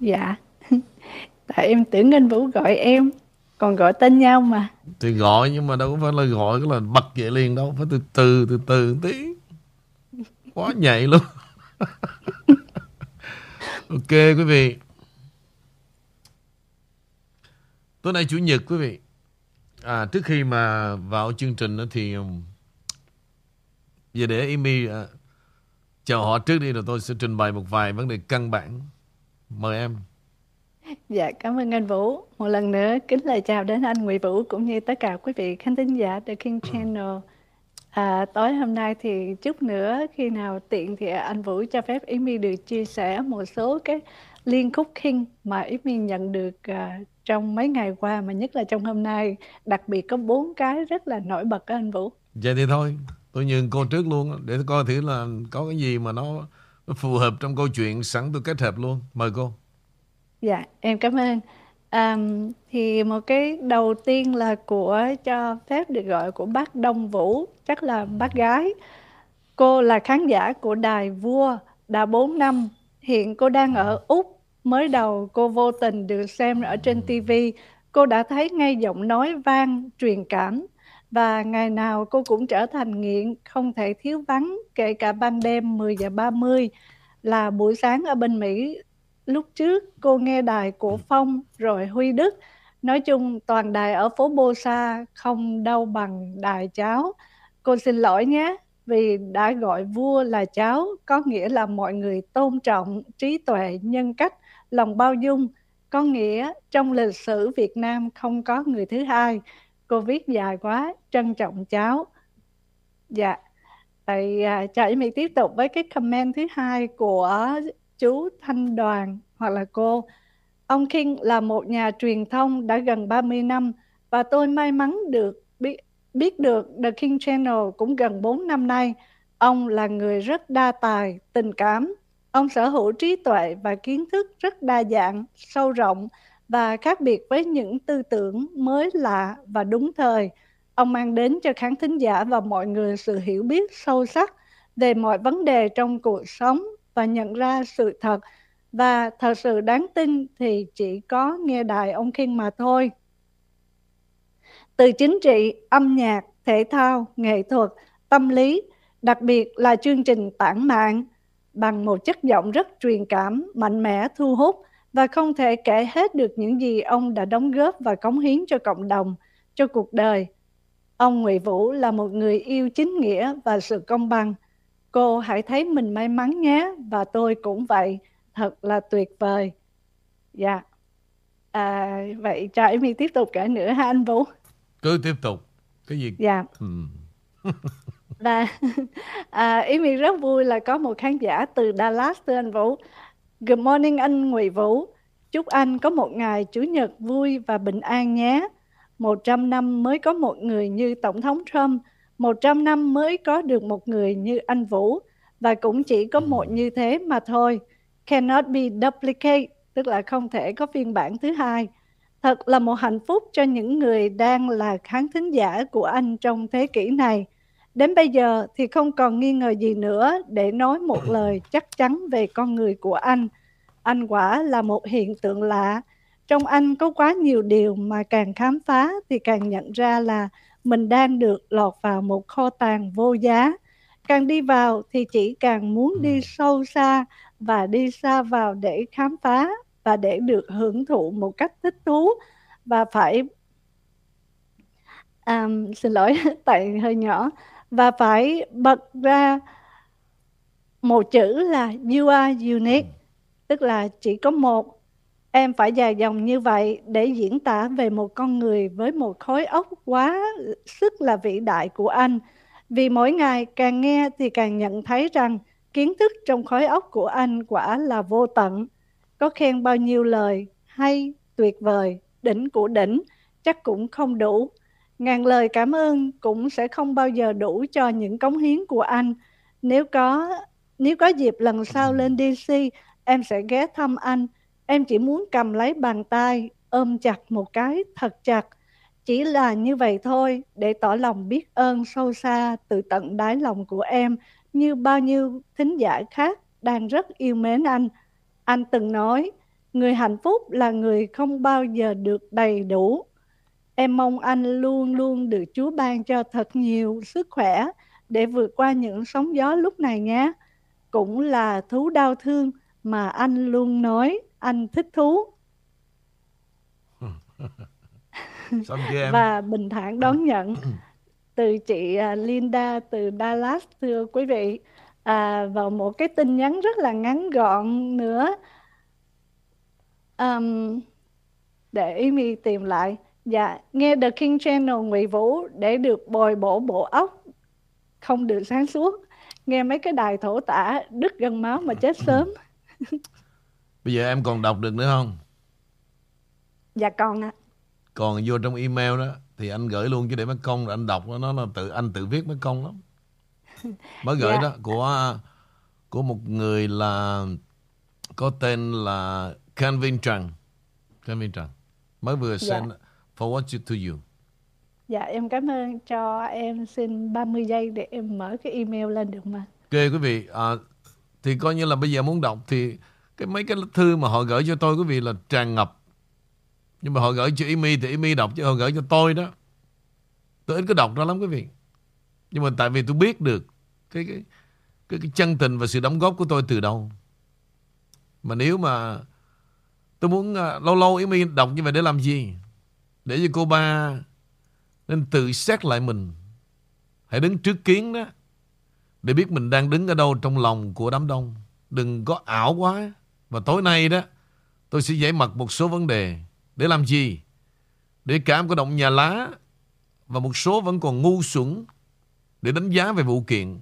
Dạ. Tại em tưởng anh Vũ gọi em, còn gọi tên nhau mà. Thì gọi nhưng mà đâu có phải là gọi cái là bật dậy liền đâu, phải từ từ từ từ tí. Quá nhạy luôn. ok quý vị. Tối nay Chủ nhật quý vị. À, trước khi mà vào chương trình đó thì um, giờ để Amy à, chào họ trước đi rồi tôi sẽ trình bày một vài vấn đề căn bản. Mời em. Dạ, cảm ơn anh Vũ. Một lần nữa kính lời chào đến anh Nguyễn Vũ cũng như tất cả quý vị khán thính giả The King Channel. À, tối hôm nay thì chút nữa khi nào tiện thì anh Vũ cho phép Amy được chia sẻ một số cái liên khúc King mà Amy nhận được à, trong mấy ngày qua mà nhất là trong hôm nay. Đặc biệt có bốn cái rất là nổi bật đó anh Vũ. Vậy thì thôi, tôi nhường cô trước luôn để coi thử là có cái gì mà nó phù hợp trong câu chuyện sẵn tôi kết hợp luôn. Mời cô. Dạ, em cảm ơn. um, thì một cái đầu tiên là của cho phép được gọi của bác Đông Vũ, chắc là bác gái. Cô là khán giả của đài Vua đã 4 năm. Hiện cô đang ở Úc. Mới đầu cô vô tình được xem ở trên TV. Cô đã thấy ngay giọng nói vang, truyền cảm. Và ngày nào cô cũng trở thành nghiện, không thể thiếu vắng, kể cả ban đêm 10 giờ 30 là buổi sáng ở bên Mỹ. Lúc trước cô nghe đài của ừ. Phong rồi Huy Đức. Nói chung toàn đài ở phố Bô Sa không đâu bằng đài cháu. Cô xin lỗi nhé vì đã gọi vua là cháu có nghĩa là mọi người tôn trọng trí tuệ nhân cách lòng bao dung. Có nghĩa trong lịch sử Việt Nam không có người thứ hai cô viết dài quá trân trọng cháu dạ vậy à, cho Mỹ tiếp tục với cái comment thứ hai của chú Thanh Đoàn hoặc là cô. Ông King là một nhà truyền thông đã gần 30 năm và tôi may mắn được biết, biết được The King Channel cũng gần 4 năm nay. Ông là người rất đa tài, tình cảm. Ông sở hữu trí tuệ và kiến thức rất đa dạng, sâu rộng và khác biệt với những tư tưởng mới lạ và đúng thời. Ông mang đến cho khán thính giả và mọi người sự hiểu biết sâu sắc về mọi vấn đề trong cuộc sống và nhận ra sự thật và thật sự đáng tin thì chỉ có nghe đài ông khiên mà thôi. Từ chính trị, âm nhạc, thể thao, nghệ thuật, tâm lý, đặc biệt là chương trình tản mạng bằng một chất giọng rất truyền cảm, mạnh mẽ, thu hút và không thể kể hết được những gì ông đã đóng góp và cống hiến cho cộng đồng, cho cuộc đời. Ông Nguyễn Vũ là một người yêu chính nghĩa và sự công bằng. Cô hãy thấy mình may mắn nhé và tôi cũng vậy thật là tuyệt vời dạ à, vậy cho em tiếp tục cả nữa ha anh vũ cứ tiếp tục cái gì dạ ừ. và à, Amy rất vui là có một khán giả từ Dallas từ anh Vũ. Good morning anh Nguyễn Vũ. Chúc anh có một ngày Chủ nhật vui và bình an nhé. Một trăm năm mới có một người như Tổng thống Trump. Một trăm năm mới có được một người như anh Vũ. Và cũng chỉ có một như thế mà thôi cannot be duplicate, tức là không thể có phiên bản thứ hai. Thật là một hạnh phúc cho những người đang là khán thính giả của anh trong thế kỷ này. Đến bây giờ thì không còn nghi ngờ gì nữa để nói một lời chắc chắn về con người của anh. Anh quả là một hiện tượng lạ. Trong anh có quá nhiều điều mà càng khám phá thì càng nhận ra là mình đang được lọt vào một kho tàng vô giá. Càng đi vào thì chỉ càng muốn đi sâu xa và đi xa vào để khám phá và để được hưởng thụ một cách thích thú và phải um, xin lỗi tại hơi nhỏ và phải bật ra một chữ là you are unique tức là chỉ có một em phải dài dòng như vậy để diễn tả về một con người với một khối óc quá sức là vĩ đại của anh vì mỗi ngày càng nghe thì càng nhận thấy rằng Kiến thức trong khối óc của anh quả là vô tận. Có khen bao nhiêu lời, hay, tuyệt vời, đỉnh của đỉnh, chắc cũng không đủ. Ngàn lời cảm ơn cũng sẽ không bao giờ đủ cho những cống hiến của anh. Nếu có nếu có dịp lần sau lên DC, em sẽ ghé thăm anh. Em chỉ muốn cầm lấy bàn tay, ôm chặt một cái thật chặt. Chỉ là như vậy thôi, để tỏ lòng biết ơn sâu xa từ tận đáy lòng của em như bao nhiêu thính giả khác đang rất yêu mến anh. Anh từng nói, Người hạnh phúc là người không bao giờ được đầy đủ. Em mong anh luôn luôn được Chúa ban cho thật nhiều sức khỏe để vượt qua những sóng gió lúc này nhé. Cũng là thú đau thương mà anh luôn nói anh thích thú. Xong chưa em? Và bình thản đón nhận từ chị à, Linda từ Dallas thưa quý vị à, vào một cái tin nhắn rất là ngắn gọn nữa um, để Amy tìm lại dạ nghe The King Channel Ngụy Vũ để được bồi bổ bộ óc không được sáng suốt nghe mấy cái đài thổ tả đứt gân máu mà chết sớm bây giờ em còn đọc được nữa không dạ còn ạ à. còn vô trong email đó thì anh gửi luôn chứ để mấy công anh đọc nó là tự anh tự viết mấy công lắm mới gửi. Dạ. đó của của một người là có tên là Canvin Trần Canvin Trần mới vừa dạ. Forward it to you? Dạ em cảm ơn cho em xin 30 giây để em mở cái email lên được mà. Ok quý vị à, thì coi như là bây giờ muốn đọc thì cái mấy cái thư mà họ gửi cho tôi quý vị là tràn ngập. Nhưng mà họ gửi cho Amy thì Amy đọc chứ họ gửi cho tôi đó. Tôi ít có đọc ra lắm quý vị. Nhưng mà tại vì tôi biết được cái cái cái, cái chân tình và sự đóng góp của tôi từ đâu. Mà nếu mà tôi muốn uh, lâu lâu Amy đọc như vậy để làm gì để cho cô ba nên tự xét lại mình. Hãy đứng trước kiến đó để biết mình đang đứng ở đâu trong lòng của đám đông. Đừng có ảo quá. Và tối nay đó, tôi sẽ giải mật một số vấn đề. Để làm gì? Để cảm có động nhà lá và một số vẫn còn ngu xuẩn để đánh giá về vụ kiện.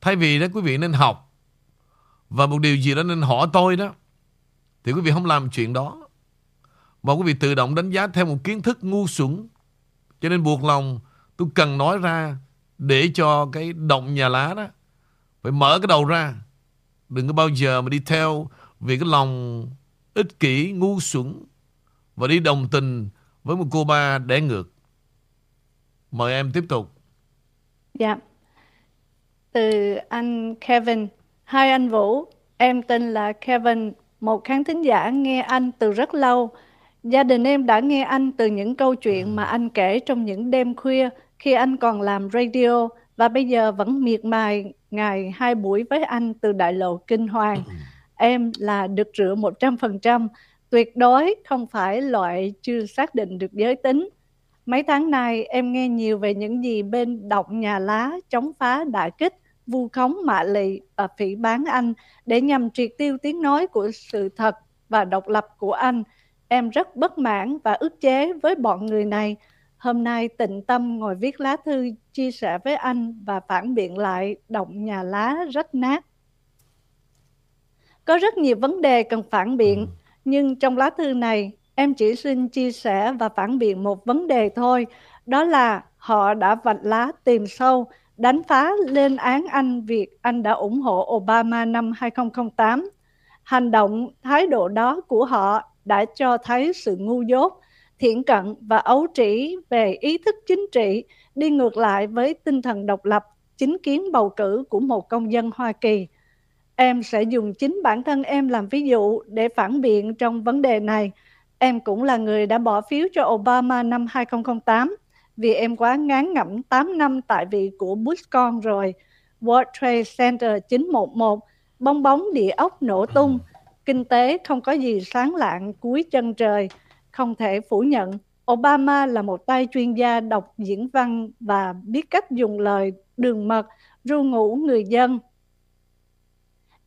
Thay vì đó, quý vị nên học. Và một điều gì đó nên hỏi tôi đó, thì quý vị không làm chuyện đó mà quý vị tự động đánh giá theo một kiến thức ngu xuẩn cho nên buộc lòng tôi cần nói ra để cho cái động nhà lá đó phải mở cái đầu ra đừng có bao giờ mà đi theo vì cái lòng ích kỷ ngu xuẩn và đi đồng tình với một cô ba đẻ ngược Mời em tiếp tục. Dạ. Từ anh Kevin. Hai anh Vũ, em tên là Kevin, một khán thính giả nghe anh từ rất lâu. Gia đình em đã nghe anh từ những câu chuyện mà anh kể trong những đêm khuya khi anh còn làm radio và bây giờ vẫn miệt mài ngày hai buổi với anh từ đại lộ Kinh Hoàng. Em là được rửa 100%, tuyệt đối không phải loại chưa xác định được giới tính. Mấy tháng nay em nghe nhiều về những gì bên động nhà lá chống phá đả kích, vu khống mạ lì và phỉ bán anh để nhằm triệt tiêu tiếng nói của sự thật và độc lập của anh. Em rất bất mãn và ức chế với bọn người này. Hôm nay tịnh tâm ngồi viết lá thư chia sẻ với anh và phản biện lại động nhà lá rách nát. Có rất nhiều vấn đề cần phản biện, nhưng trong lá thư này Em chỉ xin chia sẻ và phản biện một vấn đề thôi, đó là họ đã vạch lá tìm sâu, đánh phá lên án anh việc anh đã ủng hộ Obama năm 2008. Hành động, thái độ đó của họ đã cho thấy sự ngu dốt, thiện cận và ấu trĩ về ý thức chính trị, đi ngược lại với tinh thần độc lập, chính kiến bầu cử của một công dân Hoa Kỳ. Em sẽ dùng chính bản thân em làm ví dụ để phản biện trong vấn đề này. Em cũng là người đã bỏ phiếu cho Obama năm 2008 vì em quá ngán ngẩm 8 năm tại vị của Bush con rồi. World Trade Center 911, bong bóng địa ốc nổ tung, kinh tế không có gì sáng lạng cuối chân trời. Không thể phủ nhận, Obama là một tay chuyên gia đọc diễn văn và biết cách dùng lời đường mật ru ngủ người dân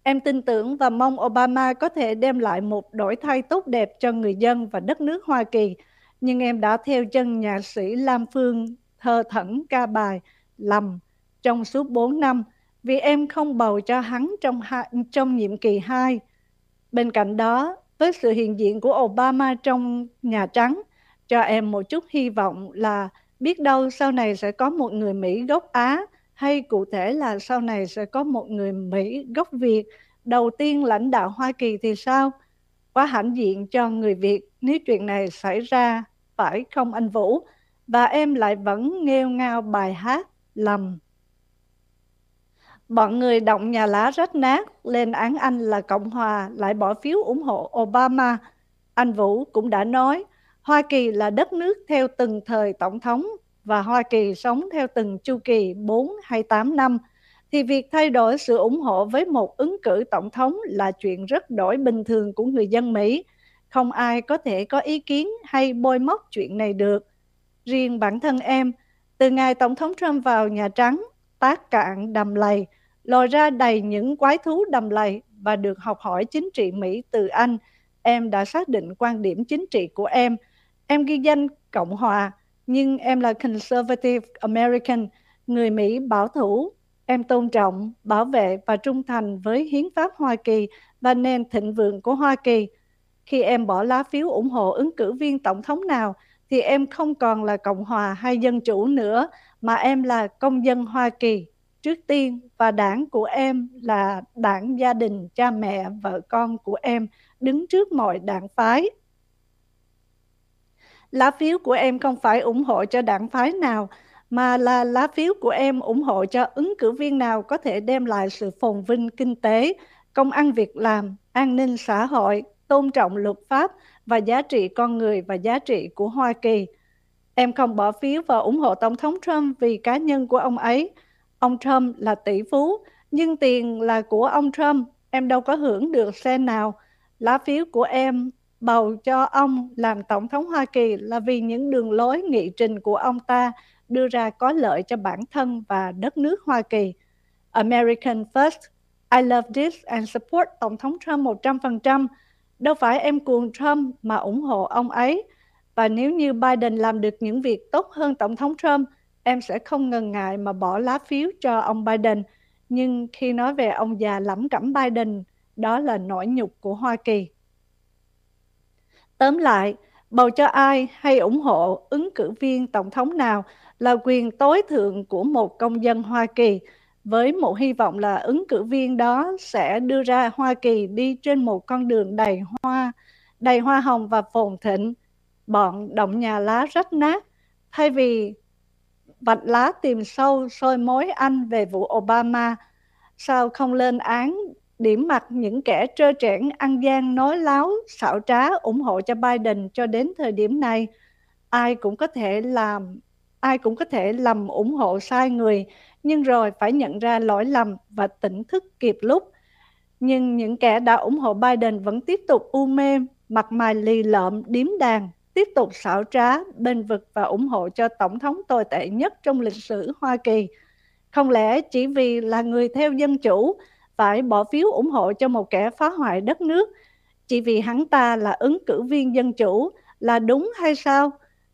Em tin tưởng và mong Obama có thể đem lại một đổi thay tốt đẹp cho người dân và đất nước Hoa Kỳ. Nhưng em đã theo chân nhà sĩ Lam Phương thơ thẩn ca bài Lầm trong suốt 4 năm vì em không bầu cho hắn trong trong nhiệm kỳ 2. Bên cạnh đó, với sự hiện diện của Obama trong Nhà Trắng, cho em một chút hy vọng là biết đâu sau này sẽ có một người Mỹ gốc Á hay cụ thể là sau này sẽ có một người Mỹ gốc Việt đầu tiên lãnh đạo Hoa Kỳ thì sao? Quá hãnh diện cho người Việt nếu chuyện này xảy ra, phải không anh Vũ? Và em lại vẫn nghêu ngao bài hát lầm. Bọn người động nhà lá rách nát lên án anh là Cộng Hòa lại bỏ phiếu ủng hộ Obama. Anh Vũ cũng đã nói, Hoa Kỳ là đất nước theo từng thời tổng thống và Hoa Kỳ sống theo từng chu kỳ 4 hay 8 năm, thì việc thay đổi sự ủng hộ với một ứng cử tổng thống là chuyện rất đổi bình thường của người dân Mỹ. Không ai có thể có ý kiến hay bôi móc chuyện này được. Riêng bản thân em, từ ngày Tổng thống Trump vào Nhà Trắng, tác cạn đầm lầy, lòi ra đầy những quái thú đầm lầy và được học hỏi chính trị Mỹ từ anh, em đã xác định quan điểm chính trị của em. Em ghi danh Cộng Hòa, nhưng em là Conservative American, người Mỹ bảo thủ. Em tôn trọng, bảo vệ và trung thành với hiến pháp Hoa Kỳ và nền thịnh vượng của Hoa Kỳ. Khi em bỏ lá phiếu ủng hộ ứng cử viên tổng thống nào, thì em không còn là Cộng hòa hay Dân chủ nữa, mà em là công dân Hoa Kỳ trước tiên và đảng của em là đảng gia đình, cha mẹ, vợ con của em đứng trước mọi đảng phái. Lá phiếu của em không phải ủng hộ cho đảng phái nào, mà là lá phiếu của em ủng hộ cho ứng cử viên nào có thể đem lại sự phồn vinh kinh tế, công ăn việc làm, an ninh xã hội, tôn trọng luật pháp và giá trị con người và giá trị của Hoa Kỳ. Em không bỏ phiếu và ủng hộ Tổng thống Trump vì cá nhân của ông ấy. Ông Trump là tỷ phú, nhưng tiền là của ông Trump, em đâu có hưởng được xe nào. Lá phiếu của em bầu cho ông làm Tổng thống Hoa Kỳ là vì những đường lối nghị trình của ông ta đưa ra có lợi cho bản thân và đất nước Hoa Kỳ. American First, I love this and support Tổng thống Trump 100%. Đâu phải em cuồng Trump mà ủng hộ ông ấy. Và nếu như Biden làm được những việc tốt hơn Tổng thống Trump, em sẽ không ngần ngại mà bỏ lá phiếu cho ông Biden. Nhưng khi nói về ông già lẫm cẩm Biden, đó là nỗi nhục của Hoa Kỳ. Tóm lại, bầu cho ai hay ủng hộ ứng cử viên tổng thống nào là quyền tối thượng của một công dân Hoa Kỳ với một hy vọng là ứng cử viên đó sẽ đưa ra Hoa Kỳ đi trên một con đường đầy hoa, đầy hoa hồng và phồn thịnh. Bọn động nhà lá rách nát. Thay vì vạch lá tìm sâu soi mối anh về vụ Obama, sao không lên án điểm mặt những kẻ trơ trẽn ăn gian nói láo xảo trá ủng hộ cho Biden cho đến thời điểm này? Ai cũng có thể làm ai cũng có thể lầm ủng hộ sai người nhưng rồi phải nhận ra lỗi lầm và tỉnh thức kịp lúc. Nhưng những kẻ đã ủng hộ Biden vẫn tiếp tục u mê mặt mày lì lợm điếm đàn tiếp tục xảo trá bên vực và ủng hộ cho tổng thống tồi tệ nhất trong lịch sử Hoa Kỳ không lẽ chỉ vì là người theo dân chủ phải bỏ phiếu ủng hộ cho một kẻ phá hoại đất nước chỉ vì hắn ta là ứng cử viên dân chủ là đúng hay sao?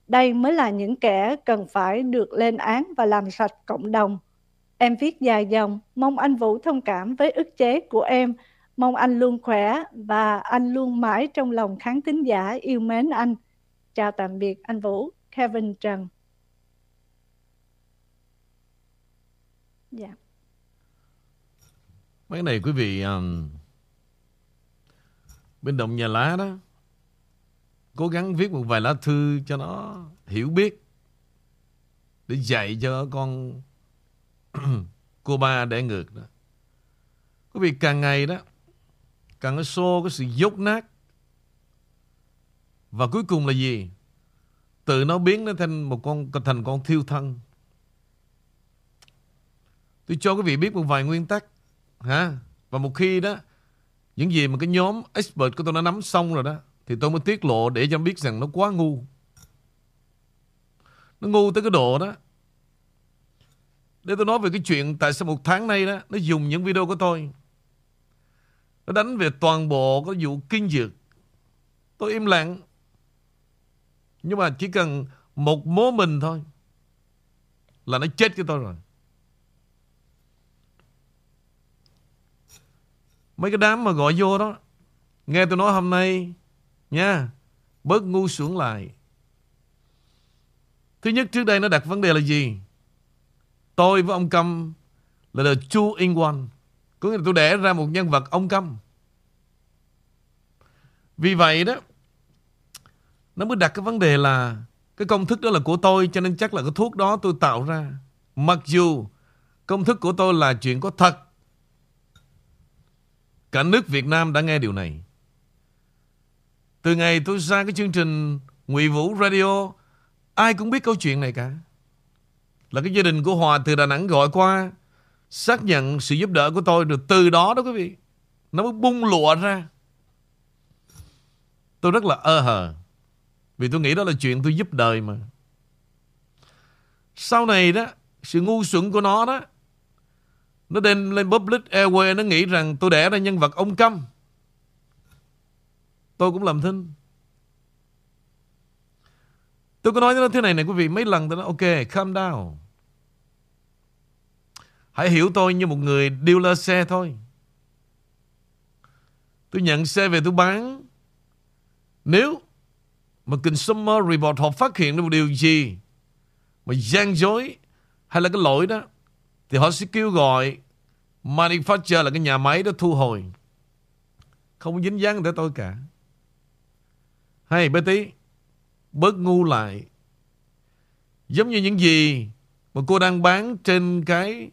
Đây mới là những kẻ cần phải được lên án và làm sạch cộng đồng. Em viết dài dòng, mong anh Vũ thông cảm với ức chế của em, mong anh luôn khỏe và anh luôn mãi trong lòng khán thính giả yêu mến anh. Chào tạm biệt anh Vũ, Kevin Trần. Dạ. Yeah. Mấy này quý vị um, bên động nhà lá đó cố gắng viết một vài lá thư cho nó hiểu biết để dạy cho con cô ba để ngược đó. Quý vị càng ngày đó càng có xô cái sự dốt nát và cuối cùng là gì? Tự nó biến nó thành một con, thành con thiêu thân. Tôi cho quý vị biết một vài nguyên tắc, ha? Và một khi đó, những gì mà cái nhóm expert của tôi đã nắm xong rồi đó, thì tôi mới tiết lộ để cho biết rằng nó quá ngu. Nó ngu tới cái độ đó. Để tôi nói về cái chuyện tại sao một tháng nay đó, nó dùng những video của tôi. Nó đánh về toàn bộ cái vụ kinh dược. Tôi im lặng nhưng mà chỉ cần một mố mình thôi là nó chết cho tôi rồi. Mấy cái đám mà gọi vô đó, Nghe tôi nói hôm nay Nha, Bớt ngu xuống lại. Thứ nhất, trước đây nó đặt vấn đề là gì? Tôi với ông Câm Là the two in one. Có nghĩa là tôi đẻ ra một nhân vật ông Câm. Vì vậy đó nó mới đặt cái vấn đề là Cái công thức đó là của tôi Cho nên chắc là cái thuốc đó tôi tạo ra Mặc dù Công thức của tôi là chuyện có thật. Cả nước Việt Nam đã nghe điều này. Từ ngày tôi ra cái chương trình Ngụy Vũ Radio, ai cũng biết câu chuyện này cả. Là cái gia đình của Hòa từ Đà Nẵng gọi qua, xác nhận sự giúp đỡ của tôi được từ đó đó quý vị. Nó mới bung lụa ra. Tôi rất là ơ hờ. Vì tôi nghĩ đó là chuyện tôi giúp đời mà. Sau này đó, sự ngu xuẩn của nó đó, nó đem lên public airway Nó nghĩ rằng tôi đẻ ra nhân vật ông câm. Tôi cũng làm thinh. Tôi có nói với nó thế này này quý vị Mấy lần tôi nói ok calm down. Hãy hiểu tôi như một người dealer xe thôi. Tôi nhận xe về tôi bán. Nếu mà Consumer Report họ phát hiện ra một điều gì Mà gian dối Hay là cái lỗi đó thì họ sẽ kêu gọi manufacturer là cái nhà máy đó thu hồi. Không dính dáng tới tôi cả. Hay bé tí, bớt ngu lại. Giống như những gì mà cô đang bán trên cái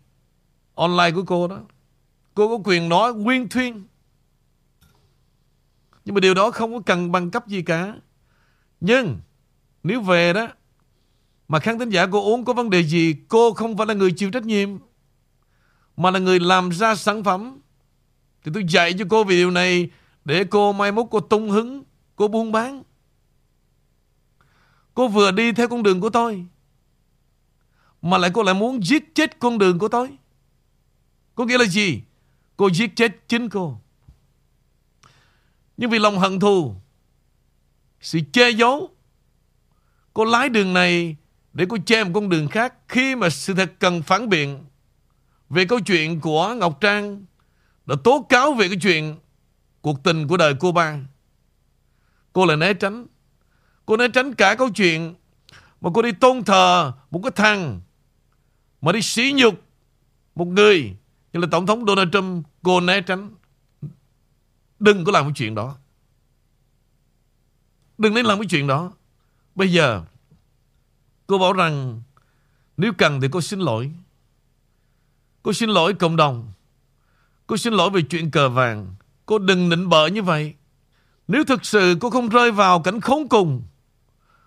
online của cô đó. Cô có quyền nói nguyên thuyên. Nhưng mà điều đó không có cần bằng cấp gì cả. Nhưng, nếu về đó, mà khán thính giả cô uống có vấn đề gì, Cô không phải là người chịu trách nhiệm, Mà là người làm ra sản phẩm, Thì tôi dạy cho cô về điều này Để cô mai mốt cô tung hứng, Cô buôn bán. Cô vừa đi theo con đường của tôi, Mà lại cô lại muốn giết chết con đường của tôi. Có nghĩa là gì? Cô giết chết chính cô. Nhưng vì lòng hận thù sự che giấu Cô lái đường này để cô che một con đường khác khi mà sự thật cần phản biện về câu chuyện của Ngọc Trang đã tố cáo về cái chuyện cuộc tình của đời cô ba. Cô lại né tránh. Cô né tránh cả câu chuyện mà cô đi tôn thờ một cái thằng mà đi sỉ nhục một người như là Tổng thống Donald Trump. Cô né tránh. Đừng có làm cái chuyện đó. Đừng nên làm cái chuyện đó. Bây giờ Cô bảo rằng nếu cần thì cô xin lỗi. Cô xin lỗi cộng đồng. Cô xin lỗi về chuyện cờ vàng. Cô đừng nịnh bợ như vậy. Nếu thực sự cô không rơi vào cảnh khốn cùng,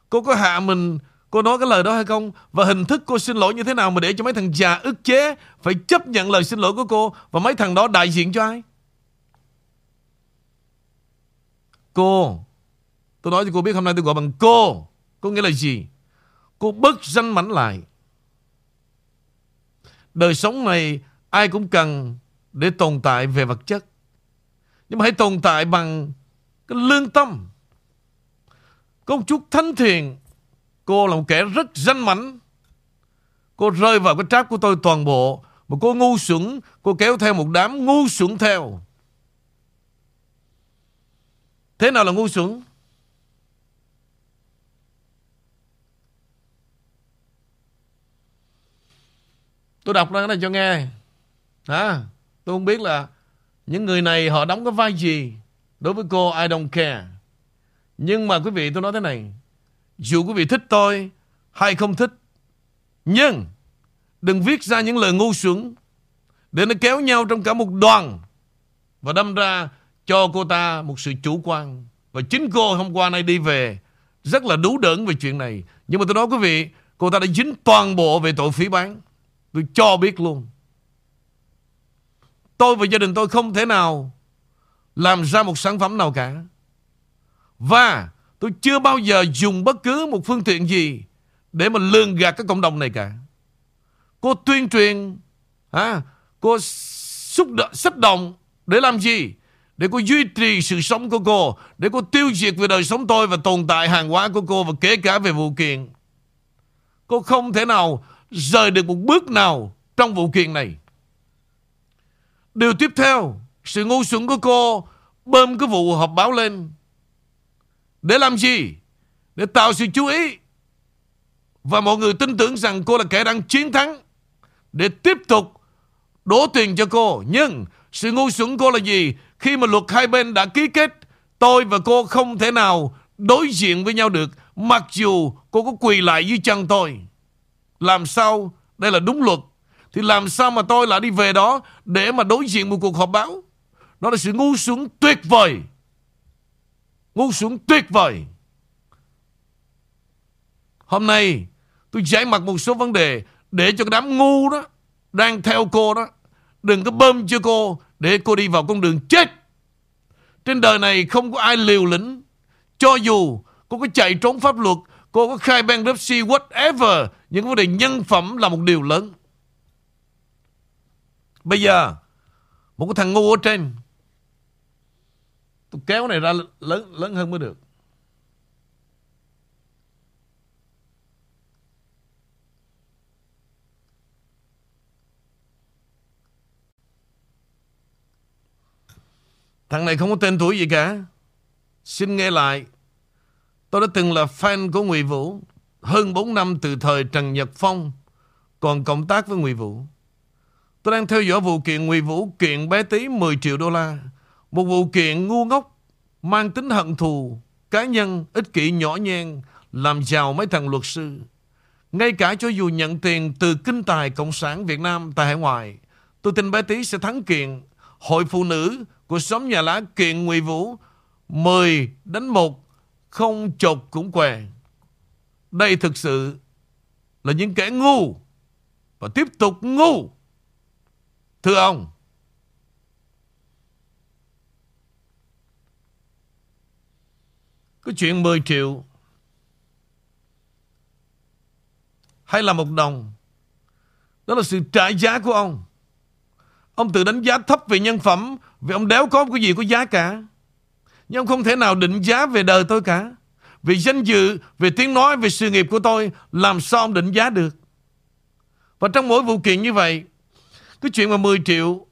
cô có hạ mình, cô nói cái lời đó hay không? Và hình thức cô xin lỗi như thế nào mà để cho mấy thằng già ức chế phải chấp nhận lời xin lỗi của cô và mấy thằng đó đại diện cho ai? Cô, tôi nói cho cô biết hôm nay tôi gọi bằng cô. Có nghĩa là gì? Cô bớt danh mảnh lại. Đời sống này ai cũng cần để tồn tại về vật chất. Nhưng mà hãy tồn tại bằng cái lương tâm. Có một chút thánh thiền. Cô là một kẻ rất danh mảnh. Cô rơi vào cái trap của tôi toàn bộ. Mà cô ngu xuẩn. Cô kéo theo một đám ngu xuẩn theo. Thế nào là ngu xuẩn? Tôi đọc ra cái này cho nghe. hả, tôi không biết là những người này họ đóng cái vai gì đối với cô I don't care. Nhưng mà quý vị tôi nói thế này. Dù quý vị thích tôi hay không thích. Nhưng đừng viết ra những lời ngu xuẩn để nó kéo nhau trong cả một đoàn và đâm ra cho cô ta một sự chủ quan. Và chính cô hôm qua nay đi về rất là đủ đỡn về chuyện này. Nhưng mà tôi nói quý vị, cô ta đã dính toàn bộ về tội phí bán. Tôi cho biết luôn. Tôi và gia đình tôi không thể nào làm ra một sản phẩm nào cả. Và tôi chưa bao giờ dùng bất cứ một phương tiện gì để mà lường gạt cái cộng đồng này cả. Cô tuyên truyền, à, cô xúc động, xích động để làm gì? Để cô duy trì sự sống của cô, để cô tiêu diệt về đời sống tôi và tồn tại hàng hóa của cô và kể cả về vụ kiện. Cô không thể nào rời được một bước nào trong vụ kiện này. Điều tiếp theo, sự ngu xuẩn của cô bơm cái vụ họp báo lên. Để làm gì? Để tạo sự chú ý. Và mọi người tin tưởng rằng cô là kẻ đang chiến thắng. Để tiếp tục đổ tiền cho cô. Nhưng sự ngu xuẩn cô là gì? Khi mà luật hai bên đã ký kết, tôi và cô không thể nào đối diện với nhau được. Mặc dù cô có quỳ lại dưới chân tôi. Làm sao? Đây là đúng luật. Thì làm sao mà tôi lại đi về đó Để mà đối diện một cuộc họp báo? Đó là sự ngu xuống tuyệt vời. Ngu xuống tuyệt vời. Hôm nay, tôi giải mặt một số vấn đề Để cho cái đám ngu đó, Đang theo cô đó, Đừng có bơm cho cô Để cô đi vào con đường chết. Trên đời này không có ai liều lĩnh, Cho dù cô có chạy trốn pháp luật Cô có khai bankruptcy whatever. Những vấn đề nhân phẩm là một điều lớn. Bây giờ, Một cái thằng ngu ở trên, Tôi kéo này ra lớn lớn hơn mới được. Thằng này không có tên tuổi gì cả. Xin nghe lại. Tôi đã từng là fan của Nguyễn Vũ Hơn 4 năm từ thời Trần Nhật Phong Còn cộng tác với Nguyễn Vũ. Tôi đang theo dõi vụ kiện Nguyễn Vũ kiện bé tí 10 triệu đô la Một vụ kiện ngu ngốc Mang tính hận thù Cá nhân, ích kỷ nhỏ nhen Làm giàu mấy thằng luật sư. Ngay cả cho dù nhận tiền từ kinh tài Cộng sản Việt Nam tại hải ngoại Tôi tin bé tí sẽ thắng kiện Hội phụ nữ của xóm nhà lá kiện Nguyễn Vũ 10 đến 1 không chột cũng què. Đây thực sự là những kẻ ngu và tiếp tục ngu. Thưa ông, cái chuyện 10 triệu hay là một đồng đó là sự trả giá của ông. Ông tự đánh giá thấp về nhân phẩm vì ông đéo có cái gì có giá cả. Nhưng ông không thể nào định giá về đời tôi cả. Vì danh dự, về tiếng nói, về sự nghiệp của tôi, làm sao ông định giá được? Và trong mỗi vụ kiện như vậy, cái chuyện mà 10 triệu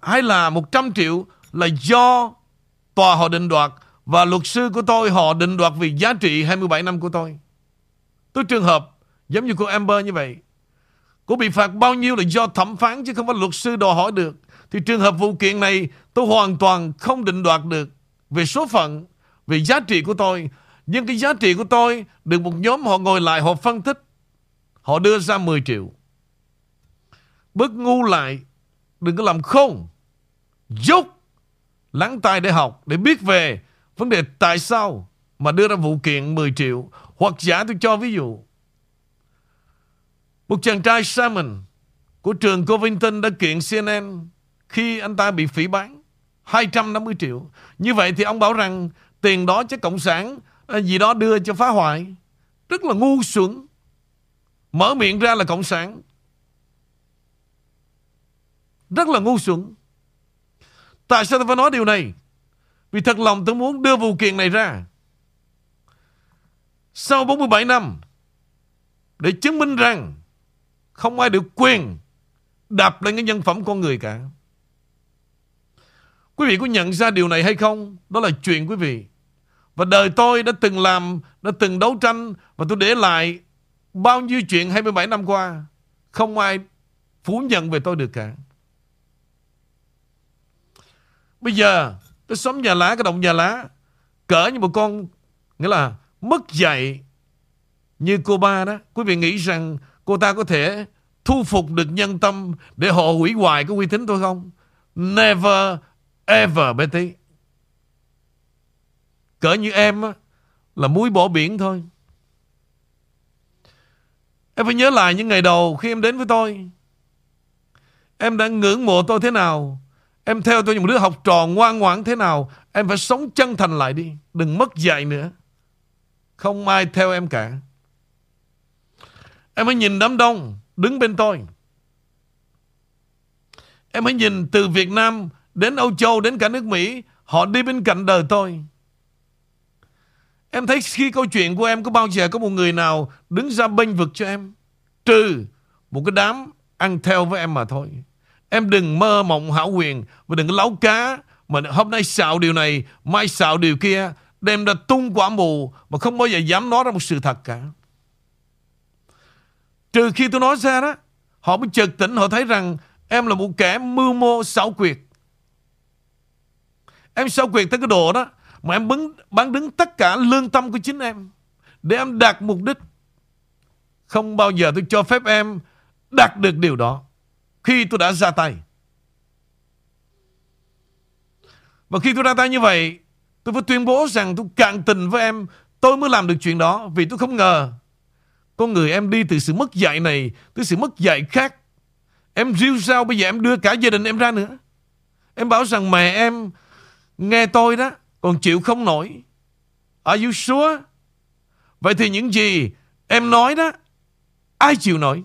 hay là 100 triệu là do tòa họ định đoạt và luật sư của tôi họ định đoạt vì giá trị 27 năm của tôi. Tôi trường hợp giống như cô Amber như vậy. Cô bị phạt bao nhiêu là do thẩm phán chứ không phải luật sư đòi hỏi được. Thì trường hợp vụ kiện này tôi hoàn toàn không định đoạt được về số phận, về giá trị của tôi. Nhưng cái giá trị của tôi được một nhóm họ ngồi lại họ phân tích. Họ đưa ra 10 triệu. Bớt ngu lại, đừng có làm khôn. Dốc, lắng tai để học, để biết về vấn đề tại sao mà đưa ra vụ kiện 10 triệu. Hoặc giả tôi cho ví dụ. Một chàng trai Simon của trường Covington đã kiện CNN khi anh ta bị phỉ bán 250 triệu. Như vậy thì ông bảo rằng tiền đó cho Cộng sản à, gì đó đưa cho phá hoại. Rất là ngu xuẩn. Mở miệng ra là Cộng sản. Rất là ngu xuẩn. Tại sao tôi phải nói điều này? Vì thật lòng tôi muốn đưa vụ kiện này ra. Sau 47 năm, để chứng minh rằng không ai được quyền đạp lên cái nhân phẩm con người cả. Quý vị có nhận ra điều này hay không? Đó là chuyện quý vị. Và đời tôi đã từng làm, đã từng đấu tranh và tôi để lại bao nhiêu chuyện 27 năm qua. Không ai phủ nhận về tôi được cả. Bây giờ tôi sống nhà lá, cái động nhà lá cỡ như một con nghĩa là mất dạy như cô ba đó. Quý vị nghĩ rằng cô ta có thể thu phục được nhân tâm để họ hủy hoại cái uy tín tôi không? Never ever Betty. Cỡ như em á, là muối bỏ biển thôi. Em phải nhớ lại những ngày đầu khi em đến với tôi. Em đã ngưỡng mộ tôi thế nào. Em theo tôi như một đứa học trò ngoan ngoãn thế nào. Em phải sống chân thành lại đi. Đừng mất dạy nữa. Không ai theo em cả. Em hãy nhìn đám đông đứng bên tôi. Em hãy nhìn từ Việt Nam đến Âu Châu, đến cả nước Mỹ, họ đi bên cạnh đời tôi. Em thấy khi câu chuyện của em có bao giờ có một người nào đứng ra bênh vực cho em? Trừ một cái đám ăn theo với em mà thôi. Em đừng mơ mộng hảo quyền và đừng có láo cá mà hôm nay xạo điều này, mai xạo điều kia, đem ra tung quả mù mà không bao giờ dám nói ra một sự thật cả. Trừ khi tôi nói ra đó, họ mới chợt tỉnh họ thấy rằng em là một kẻ mưu mô xảo quyệt. Em sao quyền tới cái đồ đó Mà em bứng, bán đứng tất cả lương tâm của chính em Để em đạt mục đích Không bao giờ tôi cho phép em Đạt được điều đó khi tôi đã ra tay. Và khi tôi ra tay như vậy, tôi phải tuyên bố rằng tôi cạn tình với em, tôi mới làm được chuyện đó vì tôi không ngờ con người em đi từ sự mất dạy này tới sự mất dạy khác. Em riêu sao bây giờ em đưa cả gia đình em ra nữa. Em bảo rằng mẹ em nghe tôi đó, còn chịu không nổi. Are you sure? Vậy thì những gì em nói đó, ai chịu nổi?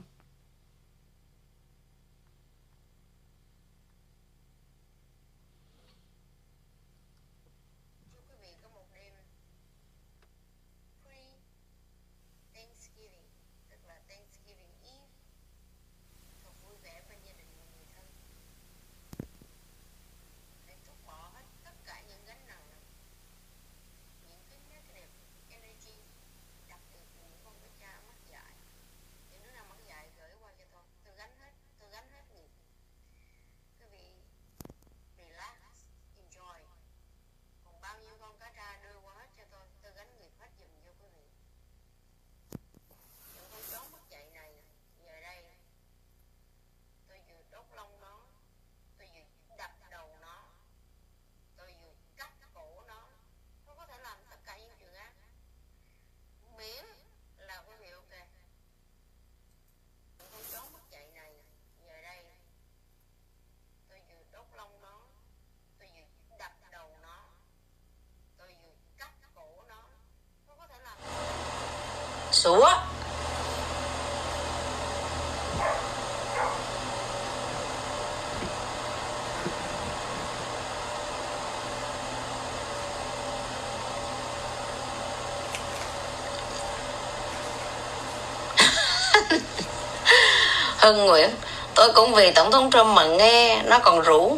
Hưng Nguyễn, Tôi cũng vì Tổng thống Trump mà nghe Nó còn rủ.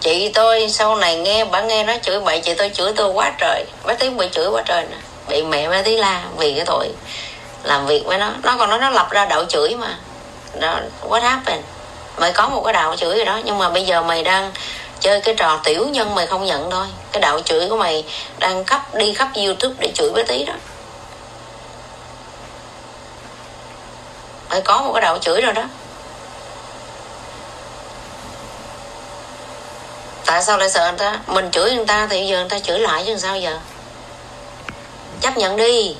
Chị tôi sau này nghe, bà nghe nó chửi bậy, Chị tôi chửi tôi quá trời. Bé Tí bị chửi quá trời nè. Bị mẹ bé Tí la, vì cái tội làm việc với nó. Nó còn nói nó lập ra đạo chửi mà. Đó, what happened? Mày có một cái đạo chửi rồi đó, nhưng mà bây giờ mày đang chơi cái trò tiểu nhân mày không nhận thôi. Cái đạo chửi của mày đang khắp, đi khắp youtube để chửi bé tí đó. Mày có một cái đạo chửi rồi đó. Tại sao lại sợ người ta? Mình chửi người ta thì giờ người ta chửi lại chứ sao giờ? Chấp nhận đi.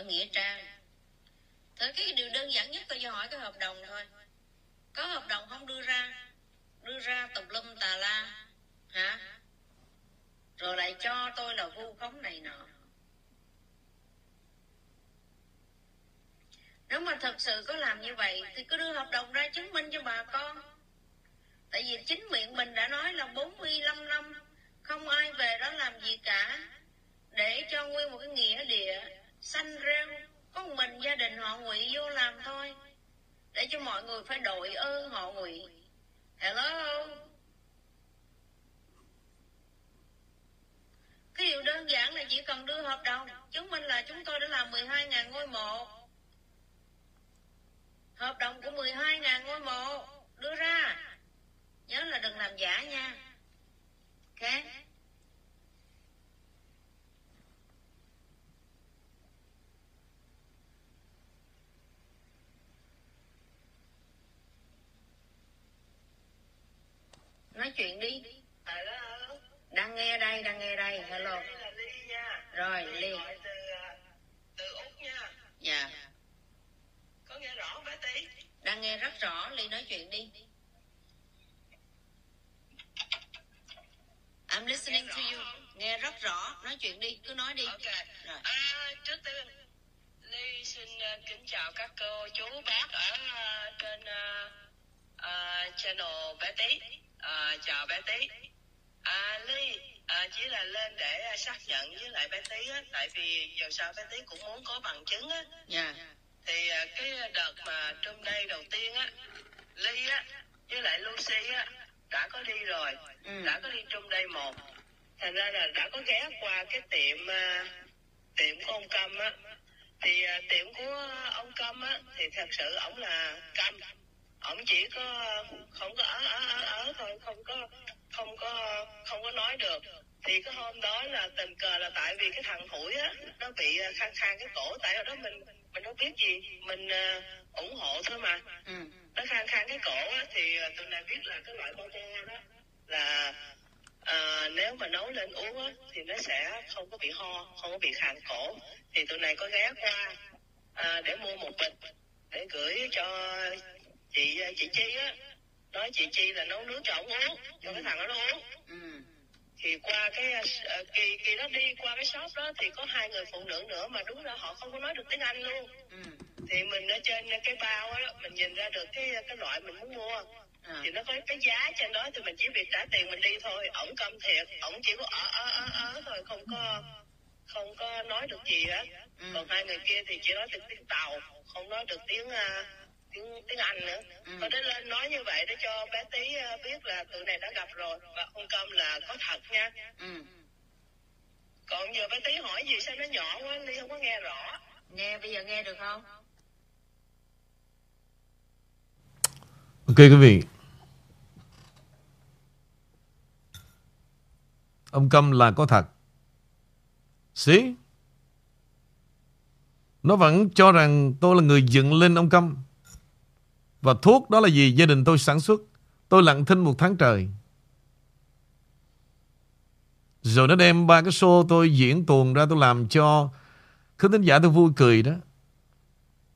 Ở Nghĩa Trang. Thế cái điều đơn giản nhất tôi cho hỏi cái hợp đồng thôi. Có hợp đồng không đưa ra? Đưa ra tùm lum tà la. Hả? Rồi lại cho tôi là vu khống này nọ. Nếu mà thật sự có làm như vậy, Thì cứ đưa hợp đồng ra chứng minh cho bà con. Tại vì chính miệng mình đã nói là 45 năm, Không ai về đó làm gì cả. Để cho nguyên một cái nghĩa địa Xanh rêu Có một mình gia đình họ ngụy vô làm thôi, Để cho mọi người phải đội ơn họ ngụy. Hello? Cái điều đơn giản là chỉ cần đưa hợp đồng, chứng minh là chúng tôi đã làm 12.000 ngôi mộ. Hợp đồng của 12.000 ngôi mộ, đưa ra. Nhớ là đừng làm giả nha. Ok? Nói chuyện đi. Đang nghe đây đang nghe đây. Hello. rồi ly. từ từ úc nha. Dạ. Có nghe rõ bé tí? Đang nghe rất rõ. Ly nói chuyện đi. I'm listening to you. nghe rất rõ. Nói chuyện đi. Cứ nói đi. Rồi. À, trước tiên ly xin uh, kính chào các cô chú bác ở uh, trên uh, uh, channel bé tí uh, chào bé tí. À ly à, chỉ là lên để uh, xác nhận với lại bé tí á tại vì dù sao bé tí cũng muốn có bằng chứng á. Dạ. Thì à, cái đợt mà trong đây đầu tiên á ly á với lại lucy á đã có đi rồi. Ừ. đã có đi trong đây một. Thành ra là đã có ghé qua cái tiệm à, tiệm của ông câm á. Thì à, tiệm của ông câm á thì thật sự ổng là câm ổng chỉ có không có ở ở ở, ở thôi không có không có không có nói được. Thì cái hôm đó là tình cờ là tại vì cái thằng hủi á nó bị à, khang khang cái cổ tại hồi đó mình mình đâu biết gì. Mình à, ủng hộ thôi mà. Ừ. nó khang khang cái cổ á, thì à, tụi này biết là cái loại bo bo đó là à, nếu mà nấu lên uống á, thì nó sẽ không có bị ho không có bị khàn cổ. Thì tụi này có ghé qua à, để mua một bịch để gửi cho chị chị chi á nói chị chi là nấu nước cho ổng uống cho cái thằng đó nó uống Ừ. thì qua cái uh, kỳ kỳ đó đi qua cái shop đó thì có hai người phụ nữ nữa mà đúng là họ không có nói được tiếng Anh luôn Ừ. thì mình ở trên cái bao á mình nhìn ra được cái cái loại mình muốn mua À. thì nó có cái giá trên đó thì mình chỉ việc trả tiền mình đi thôi ổng câm thiệt ổng chỉ có ở ở ở ở thôi không có không có nói được gì hết Ừ. còn hai người kia thì chỉ nói được tiếng tàu không nói được tiếng à, tiếng tiếng anh nữa. Ừ. có đến lên nói như vậy để cho bé tí à, biết là tụi này đã gặp rồi. Và ông câm là có thật nha. Ừ. còn giờ bé tí hỏi gì sao nó nhỏ quá ly không có nghe rõ. Nghe bây giờ nghe được không? Ok quý vị. Ông Câm là có thật. Xí. Nó vẫn cho rằng tôi là người dựng lên ông Câm và thuốc đó là gì gia đình tôi sản xuất Tôi lặng thinh một tháng trời Rồi nó đem ba cái show tôi diễn tuồng ra tôi làm cho Khán thính giả tôi vui cười đó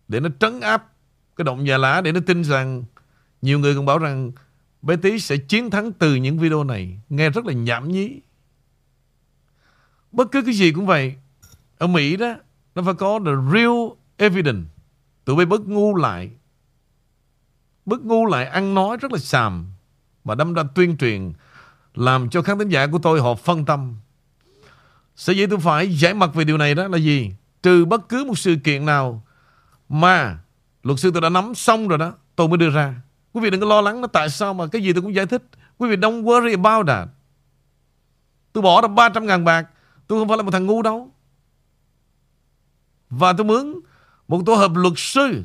Để nó trấn áp Cái động nhà lá để nó tin rằng nhiều người còn bảo rằng bé tí sẽ chiến thắng từ những video này. Nghe rất là nhảm nhí. Bất cứ cái gì cũng vậy. Ở Mỹ đó, nó phải có the real evidence. Tụi bay bất ngu lại. Bất ngu lại ăn nói rất là xàm. Và đâm ra tuyên truyền làm cho khán thính giả của tôi họ phân tâm. Sở dĩ tôi phải giải mặt về điều này đó là gì? Trừ bất cứ một sự kiện nào mà luật sư tôi đã nắm xong rồi đó, tôi mới đưa ra. Quý vị đừng có lo lắng nó tại sao mà cái gì tôi cũng giải thích. Quý vị don't worry about that. Tôi bỏ ra 300 ngàn bạc. Tôi không phải là một thằng ngu đâu. Và tôi mướn một tổ hợp luật sư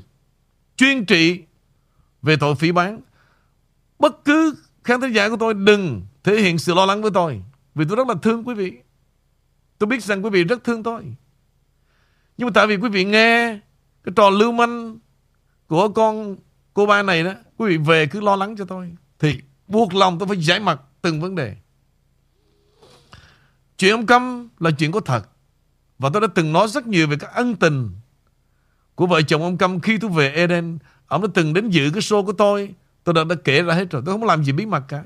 chuyên trị về tội phỉ bán. Bất cứ khán thính giả của tôi đừng thể hiện sự lo lắng với tôi. Vì tôi rất là thương quý vị. Tôi biết rằng quý vị rất thương tôi. Nhưng mà tại vì quý vị nghe cái trò lưu manh của con cô ba này đó, quý vị về cứ lo lắng cho tôi, thì buộc lòng tôi phải giải mặt từng vấn đề chuyện ông Câm là chuyện có thật, và tôi đã từng nói rất nhiều về các ân tình của vợ chồng ông Câm khi tôi về Eden ông đã từng đến dự cái show của tôi. Tôi đã, đã kể ra hết rồi. Tôi không làm gì bí mật cả.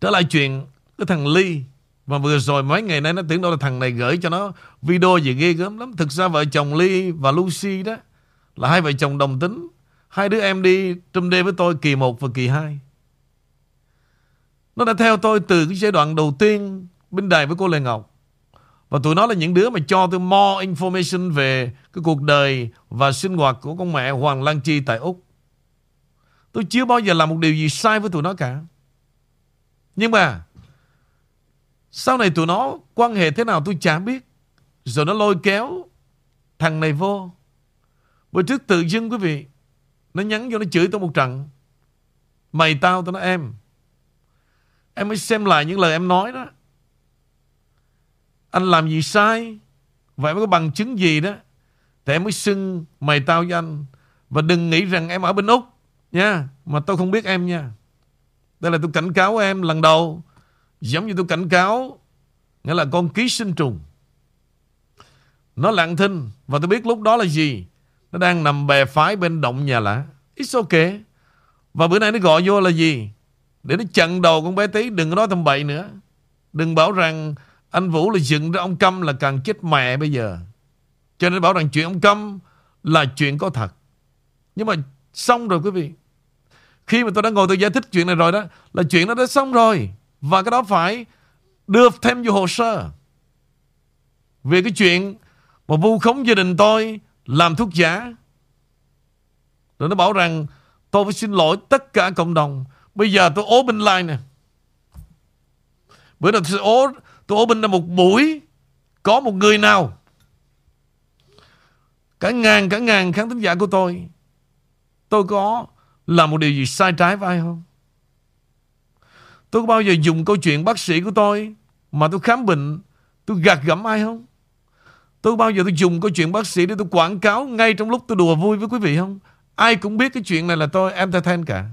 Trở lại chuyện cái thằng Ly. Mà vừa rồi mấy ngày nay nó tưởng đâu là thằng này gửi cho nó video gì ghê gớm lắm. Thực ra vợ chồng Ly và Lucy đó là hai vợ chồng đồng tính. Hai đứa em đi trong đêm với tôi kỳ 1 và kỳ 2 Nó đã theo tôi từ cái giai đoạn đầu tiên Bên đài với cô Lê Ngọc. Và tụi nó là những đứa mà cho tôi more information về Cái cuộc đời và sinh hoạt của con mẹ Hoàng Lan Chi tại Úc Tôi chưa bao giờ làm một điều gì sai với tụi nó cả Nhưng mà Sau này tụi nó quan hệ thế nào tôi chả biết. Rồi nó lôi kéo thằng này vô. Bữa trước tự dưng quý vị, nó nhắn vô nó chửi tôi một trận. Mày tao tôi nói em. Em mới xem lại những lời em nói đó. Anh làm gì sai? Vậy mới có bằng chứng gì đó. Thì em mới xưng mày tao với anh. Và đừng nghĩ rằng em ở bên Úc, nha. Mà tao không biết em nha. Đây là tôi cảnh cáo em lần đầu. Giống như tôi cảnh cáo, Nghĩa là con ký sinh trùng Nó lặng thinh, Và tôi biết lúc đó là gì Nó đang nằm bè phái bên động nhà lã It's okay Và bữa nay nó gọi vô là gì Để nó chặn đầu con bé tí, Đừng có nói thầm bậy nữa Đừng bảo rằng anh Vũ là dựng ra ông Câm là càng chết mẹ bây giờ Cho nên bảo rằng chuyện ông Câm Là chuyện có thật Nhưng mà xong rồi quý vị Khi mà tôi đã ngồi tôi giải thích chuyện này rồi đó Là chuyện nó đã xong rồi và cái đó phải đưa thêm vô hồ sơ. Về cái chuyện mà vu khống gia đình tôi làm thuốc giả. Rồi nó bảo rằng tôi phải xin lỗi tất cả cộng đồng. Bây giờ tôi ố bên line nè. Bữa nào tôi ố, tôi open ra một buổi có một người nào? Cả ngàn cả ngàn khán thính giả của tôi tôi có làm một điều gì sai trái với ai không? Tôi có bao giờ dùng câu chuyện bác sĩ của tôi Mà tôi khám bệnh, Tôi gạt gẫm ai không? Tôi có bao giờ tôi dùng câu chuyện bác sĩ Để tôi quảng cáo ngay trong lúc tôi đùa vui với quý vị không? Ai cũng biết cái chuyện này là tôi entertain cả.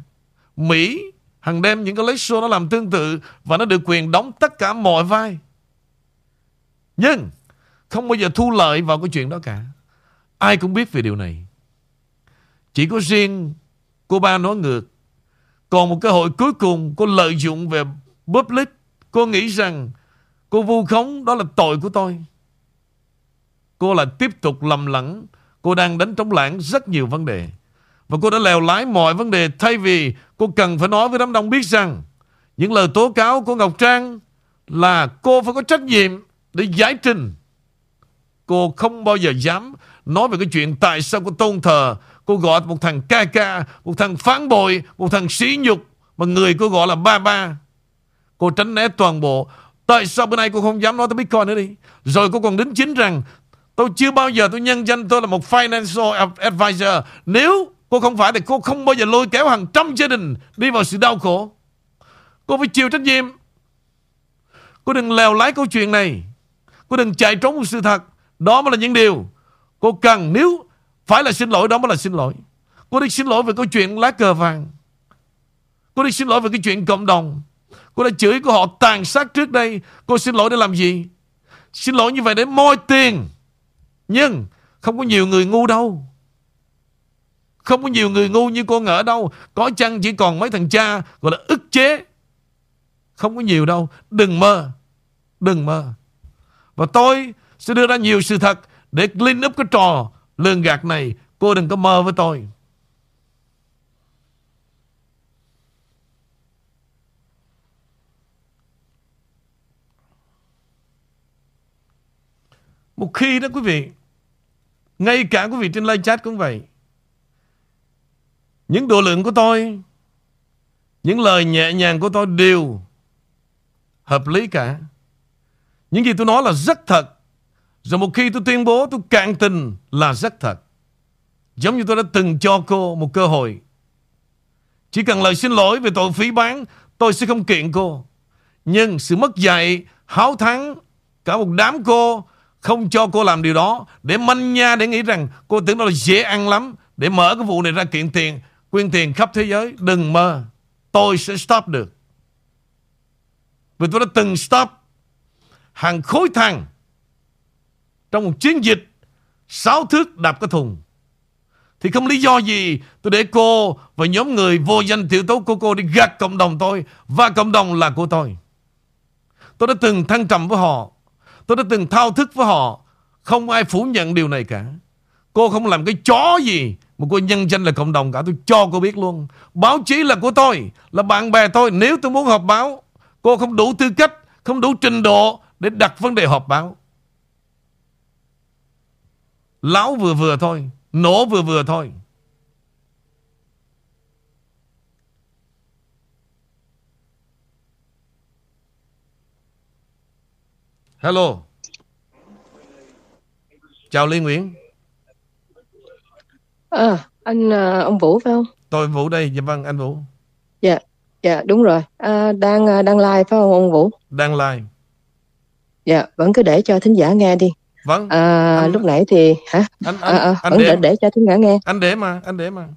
Mỹ Hằng đêm những cái lấy show nó làm tương tự Và nó được quyền đóng tất cả mọi vai. Nhưng Không bao giờ thu lợi vào cái chuyện đó cả Ai cũng biết về điều này Chỉ có riêng Cô ba nói ngược còn một cơ hội cuối cùng cô lợi dụng về public. Cô nghĩ rằng cô vu khống đó là tội của tôi. Cô lại tiếp tục lầm lẫn. Cô đang đánh trống lãng rất nhiều vấn đề. Và cô đã lèo lái mọi vấn đề thay vì cô cần phải nói với đám đông biết rằng những lời tố cáo của Ngọc Trang là cô phải có trách nhiệm để giải trình. Cô không bao giờ dám nói về cái chuyện tại sao cô tôn thờ. Cô gọi một thằng ca ca, Một thằng phán bội, Một thằng sĩ nhục Mà người cô gọi là ba ba. Cô tránh né toàn bộ. Tại sao bữa nay cô không dám nói tới Bitcoin nữa đi? Rồi cô còn đính chính rằng, Tôi chưa bao giờ tôi nhân danh tôi là một financial advisor. Nếu cô không phải thì cô không bao giờ lôi kéo hàng trăm gia đình Đi vào sự đau khổ. Cô phải chịu trách nhiệm. Cô đừng lèo lái câu chuyện này. Cô đừng chạy trốn một sự thật. Đó mới là những điều Cô cần. Nếu phải là xin lỗi, đó mới là xin lỗi. Cô đi xin lỗi về câu chuyện lá cờ vàng. Cô đi xin lỗi về cái chuyện cộng đồng. Cô đã chửi của họ tàn sát trước đây. Cô xin lỗi để làm gì? Xin lỗi như vậy để moi tiền. Nhưng không có nhiều người ngu đâu. Không có nhiều người ngu như cô ngỡ đâu. Có chăng chỉ còn mấy thằng cha Gọi là ức chế? Không có nhiều đâu. Đừng mơ. Đừng mơ. Và tôi sẽ đưa ra nhiều sự thật Để clean up cái trò lường gạt này. Cô đừng có mơ với tôi. Một khi đó quý vị, Ngay cả quý vị trên live chat cũng vậy, Những độ lượng của tôi, Những lời nhẹ nhàng của tôi đều Hợp lý cả. Những gì tôi nói là rất thật rồi một khi tôi tuyên bố tôi cạn tình là rất thật. Giống như tôi đã từng cho cô một cơ hội. Chỉ cần lời xin lỗi về tội phí bán, tôi sẽ không kiện cô. Nhưng sự mất dạy, háo thắng, cả một đám cô không cho cô làm điều đó để manh nha để nghĩ rằng cô tưởng đó là dễ ăn lắm để mở cái vụ này ra kiện tiền, quyên tiền khắp thế giới. Đừng mơ. Tôi sẽ stop được. Vì tôi đã từng stop hàng khối thằng trong một chiến dịch, sáu thước đạp cái thùng thì không lý do gì tôi để cô và nhóm người vô danh tiểu tố của cô đi gạt cộng đồng tôi, và cộng đồng là của tôi. Tôi đã từng thăng trầm với họ. Tôi đã từng thao thức với họ. Không ai phủ nhận điều này cả. Cô không làm cái chó gì mà cô nhân danh là cộng đồng cả. Tôi cho cô biết luôn. Báo chí là của tôi. Là bạn bè tôi. Nếu tôi muốn họp báo. Cô không đủ tư cách. Không đủ trình độ để đặt vấn đề họp báo. Lão vừa vừa thôi Nổ vừa vừa thôi Hello. Chào Lê Nguyễn. À, anh à, ông Vũ phải không? Tôi Vũ đây. Dạ vâng, anh Vũ. Dạ, dạ đúng rồi. À, đang à, đang live phải không ông Vũ? Đang live. Dạ, vẫn cứ để cho thính giả nghe đi. Vâng. À, Anh- lúc nãy thì hả? Anh anh À, à, anh vẫn để để để cho thính giả nghe. anh để mà, anh để mà.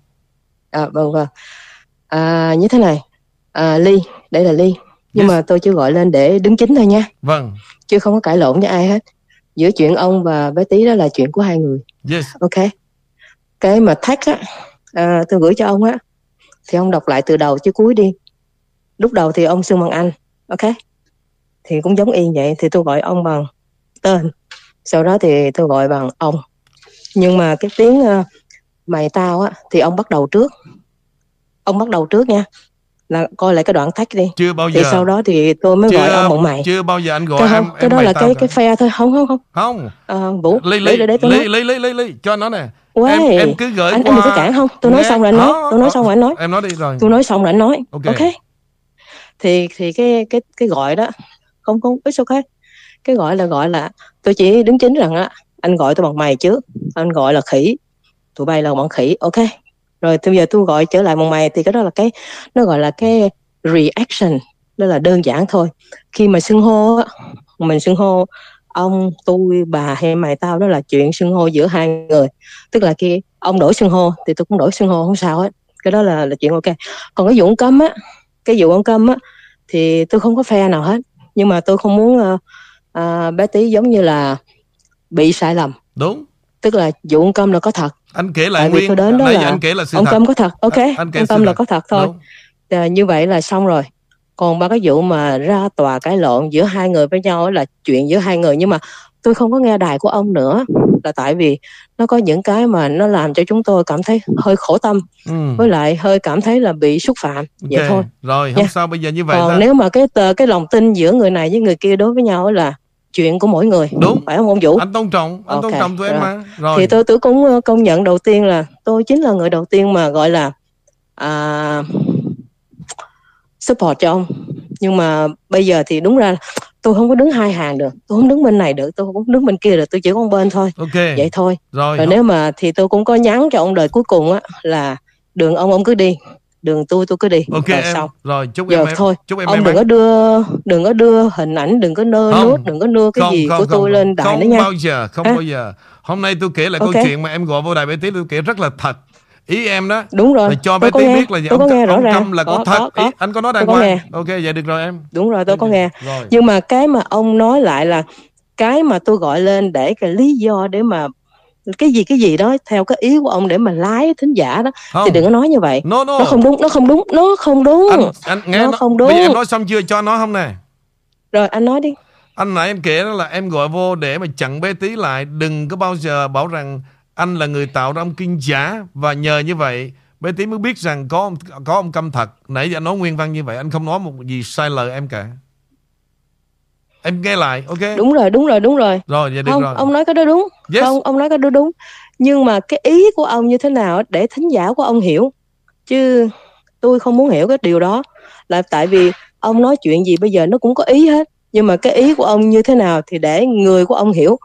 À, vâng vâng. À, như thế này. À, Ly, đây là Ly. Nhưng Yes. mà tôi chưa gọi lên để đứng chính thôi nha. Vâng. Chứ không có cãi lộn với ai hết. Giữa chuyện ông và bé Tí đó là chuyện của hai người. Yes. Ok. Cái mà thách á, à, tôi gửi cho ông á, thì ông đọc lại từ đầu chứ cuối đi. Lúc đầu thì ông xưng bằng anh, ok? Thì cũng giống y vậy, thì tôi gọi ông bằng tên. Sau đó thì tôi gọi bằng ông. Nhưng mà cái tiếng ờ, mày tao á, thì ông bắt đầu trước. Ông bắt đầu trước nha. Là coi lại cái đoạn thách đi. Chưa bao Thì giờ. sau đó thì tôi mới gọi ông bằng mày. Chưa bao giờ anh gọi Cái em không, cái em đó là cái cả. cái phe thôi, không không không. Không. À, Vũ, Ly để ly để để tôi ly ly ly ly ly cho nó nè. Uầy, Em em cứ gửi anh, qua. anh đừng có cản không? Tôi nói Nghe- xong rồi anh nói. Tôi nói xong rồi anh nói. Em nói đi rồi. tôi nói xong rồi anh nói Ok. ok, thì thì cái cái cái gọi đó không không, it's ok cái gọi là gọi là, tôi chỉ đứng chính rằng á, anh gọi tôi bằng mày trước anh gọi là khỉ. Tụi bay là bằng khỉ, ok. Rồi bây giờ tôi gọi trở lại bằng mày thì cái đó là cái, nó gọi là cái reaction. Đó là đơn giản thôi. Khi mà xưng hô á, mình xưng hô ông, tôi, bà hay mày tao, đó là chuyện xưng hô giữa hai người. Tức là khi ông đổi xưng hô thì tôi cũng đổi xưng hô, không sao hết. Cái đó là là chuyện ok. Còn cái vụ ông cấm á, cái vụ ông cấm á, thì tôi không có phe nào hết nhưng mà tôi không muốn uh, uh, bé tí giống như là bị sai lầm Đúng. tức là vụ ông câm là có thật Anh kể lại Tại nguyên. tôi đến đó là anh kể là sự ông thật. có thật ok Anh- anh kể ông câm là thật. có thật thôi Đúng. à, như vậy là xong rồi còn ba cái vụ mà ra tòa cãi lộn giữa hai người với nhau là chuyện giữa hai người nhưng mà tôi không có nghe đài của ông nữa là tại vì nó có những cái mà nó làm cho chúng tôi cảm thấy hơi khổ tâm Ừ. với lại hơi cảm thấy là bị xúc phạm vậy thôi Rồi, không sao bây giờ như vậy còn ta. nếu mà cái tờ cái lòng tin giữa người này với người kia đối với nhau là chuyện của mỗi người Đúng. phải không ông Vũ Anh tôn trọng, anh tôn Ok, trọng tụi em mà. Rồi. thì tôi tôi cũng ờ, công nhận đầu tiên là tôi chính là người đầu tiên mà gọi là à, support cho ông nhưng mà bây giờ thì đúng ra tôi không có đứng hai hàng được tôi không đứng bên này được tôi không đứng bên kia được tôi chỉ có một bên thôi Ok. vậy thôi Rồi. rồi nếu mà thì tôi cũng có nhắn cho ông đời cuối cùng á là đường ông ông cứ đi đường tôi tôi cứ đi Ok rồi em. xong Rồi, chúc giờ em em. thôi Chúc em ông may đừng có đưa đừng có đưa hình ảnh đừng có nơ Không. nút đừng có đưa cái Không, gì không, của không, tôi không. lên đài không nữa nha bao giờ, không À. bao giờ. Hôm nay tôi kể lại Ok. câu chuyện mà em gọi vô đài bé tí tôi kể rất là thật. Ý em đó đúng rồi là cho tôi bé có tí nghe, biết là tôi có ông, nghe rõ ràng Câm là có, có, thật. có, có. Ý, anh có nói đàng có hoàng. Ok, vậy được rồi em. đúng rồi tôi có nghe Rồi. nhưng mà cái mà ông nói lại là cái mà tôi gọi lên để cái lý do để mà cái gì cái gì đó theo cái ý của ông để mà lái thính giả đó Không. thì đừng có nói như vậy No, no. nó không đúng nó không đúng nó không đúng Anh, anh nghe Nó nó, không Bây giờ đúng. em nói xong chưa cho nó không nè. rồi anh nói đi Anh nãy em kể đó là em gọi vô để mà chặn bé tí lại Đừng có bao giờ bảo rằng Anh là người tạo ra ông kinh giả Và nhờ như vậy bé tí mới biết rằng có ông, có ông câm thật. Nãy giờ anh nói nguyên văn như vậy Anh không nói một gì sai lời em cả. Em nghe lại ok? Đúng rồi đúng rồi đúng rồi. Rồi vậy được không rồi. ông nói cái đó đúng. Yes. không ông nói cái đó đúng. Nhưng mà cái ý của ông như thế nào để thính giả của ông hiểu? Chứ tôi không muốn hiểu cái điều đó. Là tại vì ông nói chuyện gì bây giờ nó cũng có ý hết. Nhưng mà cái ý của ông như thế nào thì để người của ông hiểu.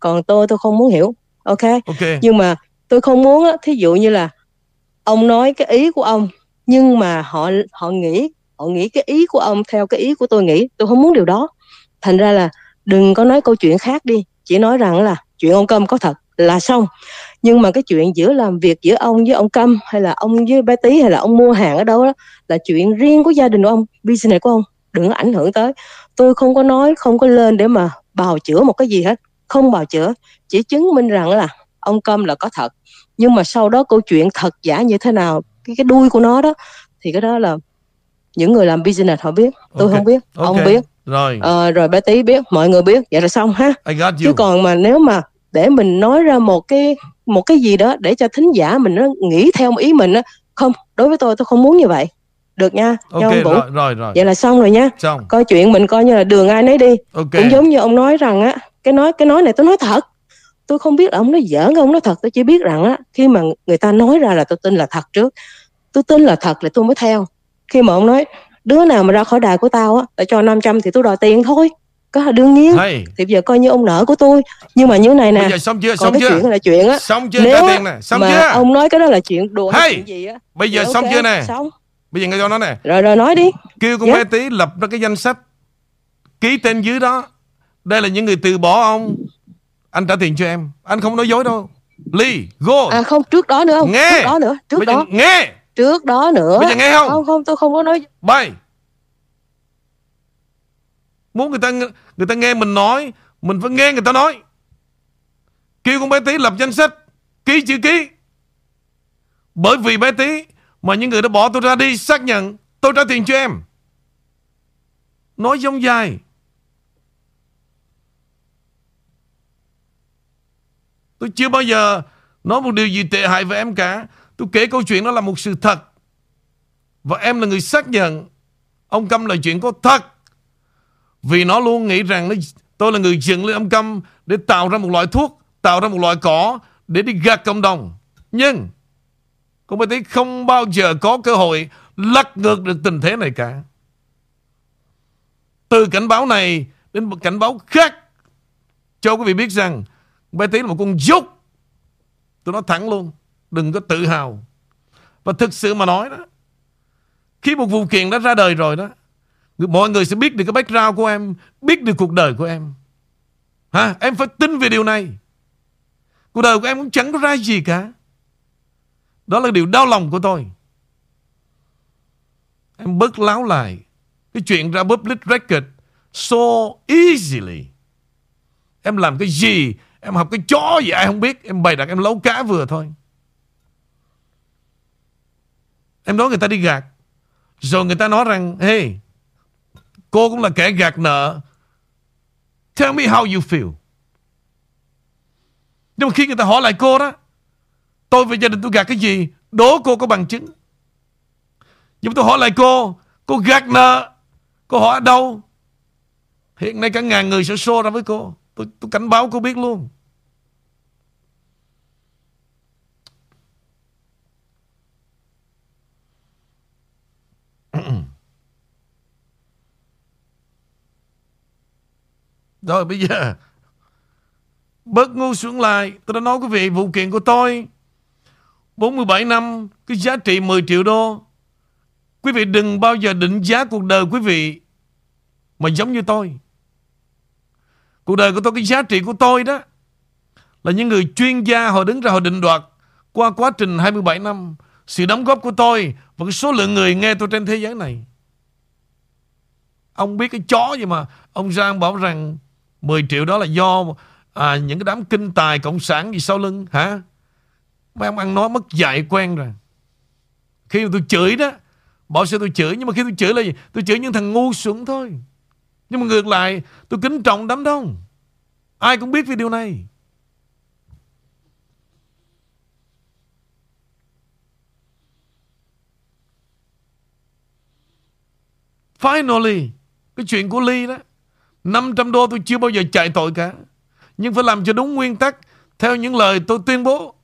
Còn tôi tôi không muốn hiểu ok? Ok. Nhưng mà tôi không muốn á thí dụ như là ông nói cái ý của ông nhưng mà họ họ nghĩ họ nghĩ cái ý của ông theo cái ý của tôi nghĩ tôi không muốn điều đó. Thành ra là đừng có nói câu chuyện khác đi. Chỉ nói rằng là chuyện ông câm có thật là xong. Nhưng mà cái chuyện giữa làm việc giữa ông với ông câm hay là ông với bé tí hay là ông mua hàng ở đâu đó là chuyện riêng của gia đình của ông business của ông đừng có ảnh hưởng tới. Tôi không có nói không có lên để mà bào chữa một cái gì hết không bào chữa chỉ chứng minh rằng là ông câm là có thật. Nhưng mà sau đó câu chuyện thật giả như thế nào cái cái đuôi của nó đó thì cái đó là những người làm business họ biết tôi Ok. không biết Ok. ông biết. Rồi. Ờ, rồi bé tí biết mọi người biết vậy là xong ha. Chứ còn mà nếu mà để mình nói ra một cái một cái gì đó để cho thính giả mình nó nghĩ theo ý mình á không đối với tôi tôi không muốn như vậy. Được nha Ok nha ông Vũ. rồi rồi rồi. Vậy là xong rồi nha. Xong. Coi chuyện mình coi như là đường ai nấy đi. Ok. Cũng giống như ông nói rằng á cái nói cái nói này tôi nói thật. Tôi không biết là ông nói giỡn ông nói thật tôi chỉ biết rằng á khi mà người ta nói ra là tôi tin là thật trước. Tôi tin là thật là tôi mới theo. Khi mà ông nói đứa nào mà ra khỏi đài của tao á tao cho 500 thì tôi đòi tiền thôi. Có đương nhiên. Hay. Thì bây giờ coi như ông nợ của tôi. Nhưng mà như này nè Bây giờ xong chưa? còn Xong cái chưa? chuyện là chuyện á Xong chưa? nếu tiền nè. Xong mà chưa? ông nói cái đó là chuyện đùa Hay! chuyện gì á. Bây giờ thì xong chưa nè? xong. Bây giờ nghe cho nó nè. Rồi rồi nói đi. Kêu con Dạ. bé tí lập ra cái danh sách Ký tên dưới đó Đây là những người từ bỏ ông. Anh trả tiền cho em. Anh không nói dối đâu. Ly Go. À không trước đó nữa không? Nghe. trước đó nữa trước Bây đó. nghe. Trước đó nữa. Bây giờ nghe không? Không không tôi không có nói. Bay. Muốn người ta người ta nghe mình nói Mình phải nghe người ta nói. Kêu con bé tí lập danh sách. Ký chữ ký. Bởi vì bé tí Mà những người đã bỏ tôi ra đi xác nhận Tôi trả tiền cho em. Nói giống dài Tôi chưa bao giờ Nói một điều gì tệ hại với em cả. Tôi kể câu chuyện đó là một sự thật. Và em là người xác nhận Ông Câm là chuyện có thật. Vì nó luôn nghĩ rằng nó, Tôi là người dựng lên ông Câm Để tạo ra một loại thuốc Tạo ra một loại cỏ Để đi gạt cộng đồng. Nhưng Con Bạch tí không bao giờ có cơ hội Lật ngược được tình thế này cả. Từ cảnh báo này Đến một cảnh báo khác Cho quý vị biết rằng Bé tí là một con dốc Tôi nói thẳng luôn. Đừng có tự hào. Và thực sự mà nói đó Khi một vụ kiện đã ra đời rồi đó Mọi người sẽ biết được cái background của em Biết được cuộc đời của em. Ha, Em phải tin về điều này. Cuộc đời của em cũng chẳng có ra gì cả. Đó là điều đau lòng của tôi. Em bớt láo lại. Cái chuyện ra public record So easily. Em làm cái gì Em học cái chó gì ai không biết. Em bày đặt em lấu cá vừa thôi. Em nói người ta đi gạt. Rồi người ta nói rằng, Hey, Cô cũng là kẻ gạt nợ. Tell me how you feel. Nhưng mà khi người ta hỏi lại cô đó, Tôi và gia đình tôi gạt cái gì? Đố cô có bằng chứng. Nhưng mà tôi hỏi lại cô Cô gạt nợ, Cô hỏi ở đâu? Hiện nay cả ngàn người sẽ xô ra với cô. Tôi, tôi cảnh báo cô biết luôn. Rồi bây giờ Bớt ngu xuống lại. Tôi đã nói quý vị vụ kiện của tôi 47 năm Cái giá trị 10 triệu đô. Quý vị đừng bao giờ định giá cuộc đời quý vị Mà giống như tôi. Cuộc đời của tôi Cái giá trị của tôi đó Là những người chuyên gia Họ đứng ra họ định đoạt Qua quá trình 27 năm Sự đóng góp của tôi Và cái số lượng người nghe tôi trên thế giới này Ông biết cái chó gì mà Ông Giang bảo rằng 10 triệu đó là do à, những cái đám kinh tài cộng sản gì sau lưng hả? Mấy ông ăn nói mất dạy quen rồi. Khi mà tôi chửi đó, bảo sao tôi chửi nhưng mà khi tôi chửi là gì? Tôi chửi những thằng ngu xuẩn thôi. Nhưng mà ngược lại, tôi kính trọng đám đông. Ai cũng biết về điều này. Finally, cái chuyện của Ly đó 500 đô tôi chưa bao giờ chạy tội cả Nhưng phải làm cho đúng nguyên tắc Theo những lời tôi tuyên bố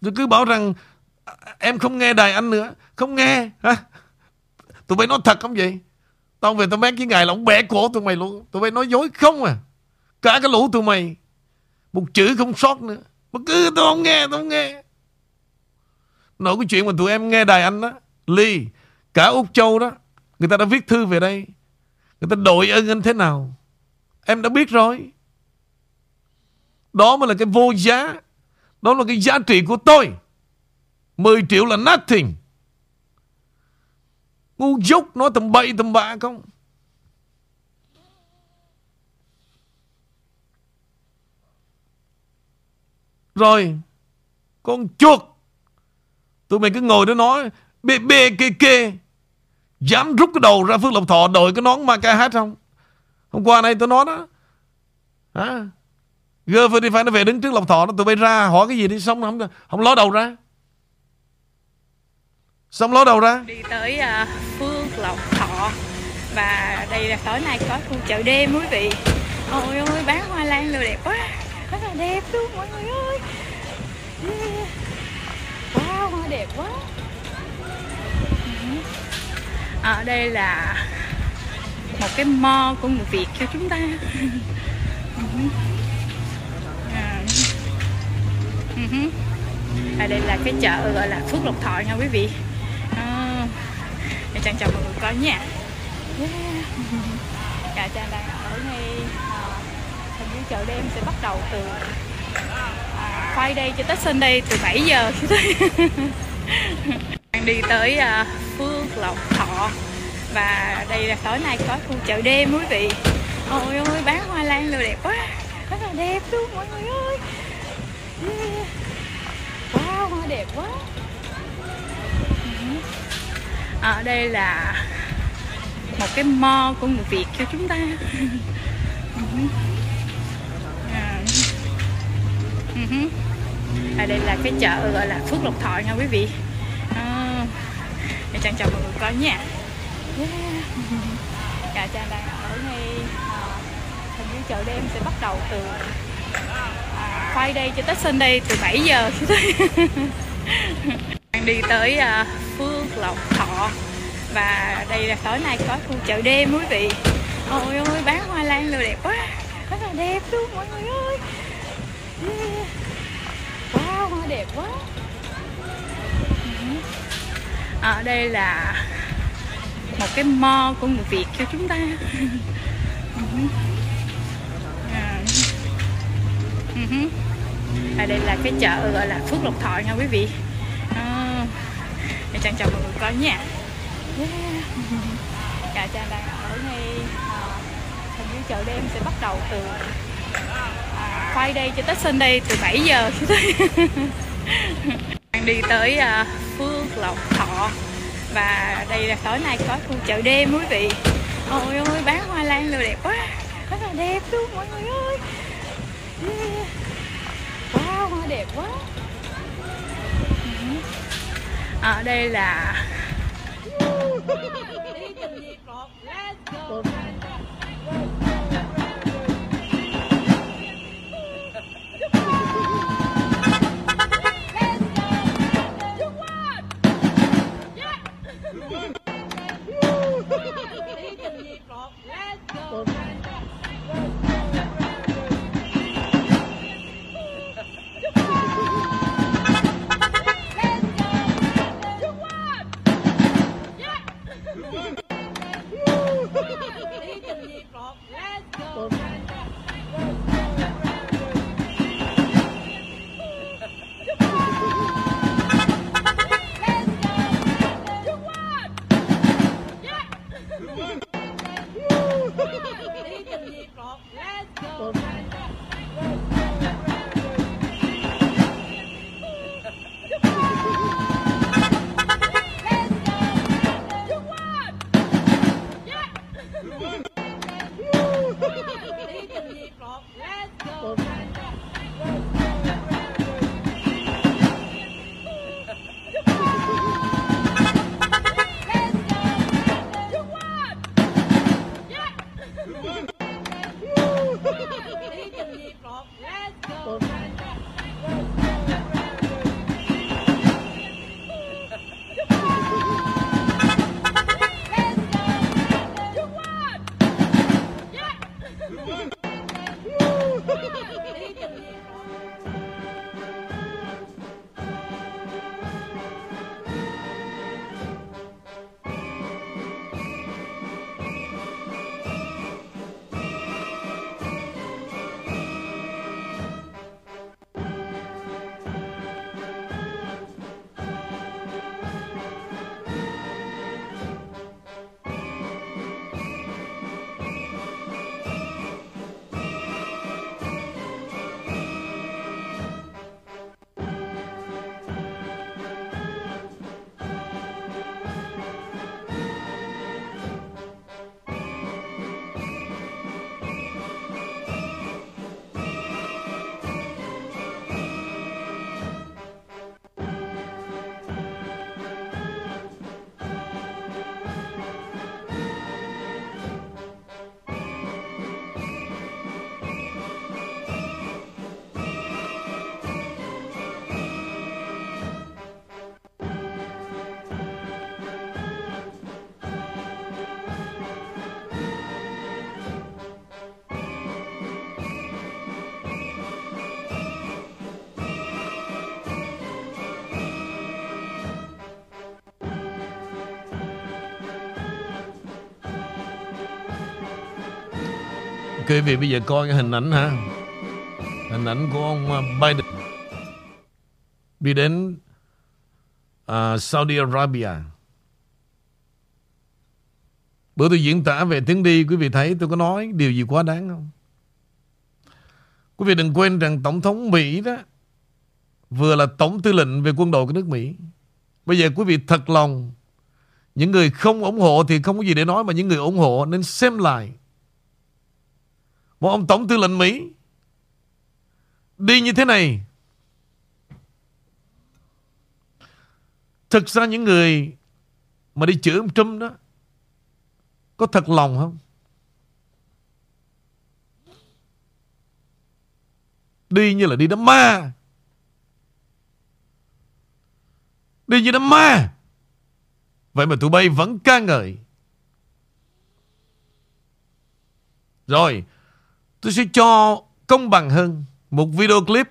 Tôi cứ bảo rằng, Em không nghe đài anh nữa. Không nghe, hả? Tụi bay nói thật không vậy? Tao về tao mét cái ngài là ông bẻ cổ tụi mày luôn. Tụi bay nói dối không à. Cả cái lũ tụi mày. Một chữ không sót nữa. Mà cứ tao không nghe, tao không nghe. Nói cái chuyện mà tụi em nghe đài anh đó Ly Cả Úc Châu đó, Người ta đã viết thư về đây. Người ta đội ơn anh thế nào? Em đã biết rồi. Đó mới là cái vô giá. Đó là cái giá trị của tôi. 10 triệu là nothing. Ngu dốc nói tầm bậy tầm bạ không? Rồi, Con chuột. Tụi mày cứ ngồi đó nói, Bê bê, kê kê. Dám rút cái đầu ra Phước Lộc Thọ Đội cái nón ma ca hát không? Hôm qua này tôi nói đó. Hả? Gơ phải đi phải nó về đứng trước Lộc Thọ nó Tụi bay ra hỏi cái gì đi Xong không, không ló đầu ra. Xong ló đầu ra. Đi tới uh, Phước Lộc Thọ. Và đây là tối nay có khu chợ đêm quý vị. Ôi ôi bán hoa lan đồ đẹp quá. Rất là đẹp luôn mọi người ơi. Yeah. Wow, hoa đẹp quá. Ừ. Ở đây là một cái mo của người Việt cho chúng ta. Ừ À. Ừ. Ở đây là cái chợ gọi là Phước Lộc Thọ nha quý vị à. Trang chào mọi người coi nha yeah. Dạ Trang đang ở ngay à, hình như chợ đêm sẽ bắt đầu từ à, Friday cho tới Sunday từ 7 giờ đang đi tới à, Phước Lộc Thọ và đây là tối nay có khu chợ đêm quý vị ôi ôi bán hoa lan đồ đẹp quá rất là đẹp luôn mọi người ơi yeah. wow hoa đẹp quá ở đây là một cái mo của người Việt cho chúng ta À. Đây là cái chợ gọi là Phước Lộc Thọ nha quý vị à. để Trang chào mọi người coi nha yeah. Dạ Trang đang ở ngay à, hình như chợ đêm sẽ bắt đầu từ Friday cho tới Sunday từ 7 giờ đang đi tới à, Phước Lộc Thọ. Và đây là tối nay có khu chợ đêm quý vị. Ôi ôi bán hoa lan đồ đẹp quá. Rất là đẹp luôn mọi người ơi. Yeah. wow hoa đẹp quá. Ừ. Ở đây là một cái mo của người Việt cho chúng ta. Ừ À. Ừ ở à, đây là cái chợ gọi là Phước Lộc Thọ nha quý vị. À. chào Trang chào mọi người coi nha. Yeah. Dạ Trang đang ở ngay à, hình như chợ đêm sẽ bắt đầu từ à, Friday cho tới Sunday từ 7 giờ đang đi tới à, Phước Lộc Thọ. Và đây là tối nay có khu chợ đêm quý vị. Ôi ôi bán hoa lan đồ đẹp quá. Rất là đẹp luôn mọi người ơi yeah. wow hoa đẹp quá ở ở đây là quý vị bây giờ coi cái hình ảnh ha Hình ảnh của ông à, Biden. Đi đến uh, Saudi Arabia. Bữa tôi diễn tả về tiếng đi Quý vị thấy tôi có nói điều gì quá đáng không? Quý vị đừng quên rằng Tổng thống Mỹ đó Vừa là Tổng tư lệnh về quân đội của nước Mỹ. Bây giờ quý vị thật lòng Những người không ủng hộ thì không có gì để nói Mà những người ủng hộ nên xem lại. Một ông Tổng tư lệnh Mỹ. Đi như thế này. Thực ra những người Mà đi chửi ông Trump đó, Có thật lòng không? Đi như là đi đám ma. Đi như đám ma. Vậy mà tụi bay vẫn ca ngợi. Rồi Tôi sẽ cho công bằng hơn Một video clip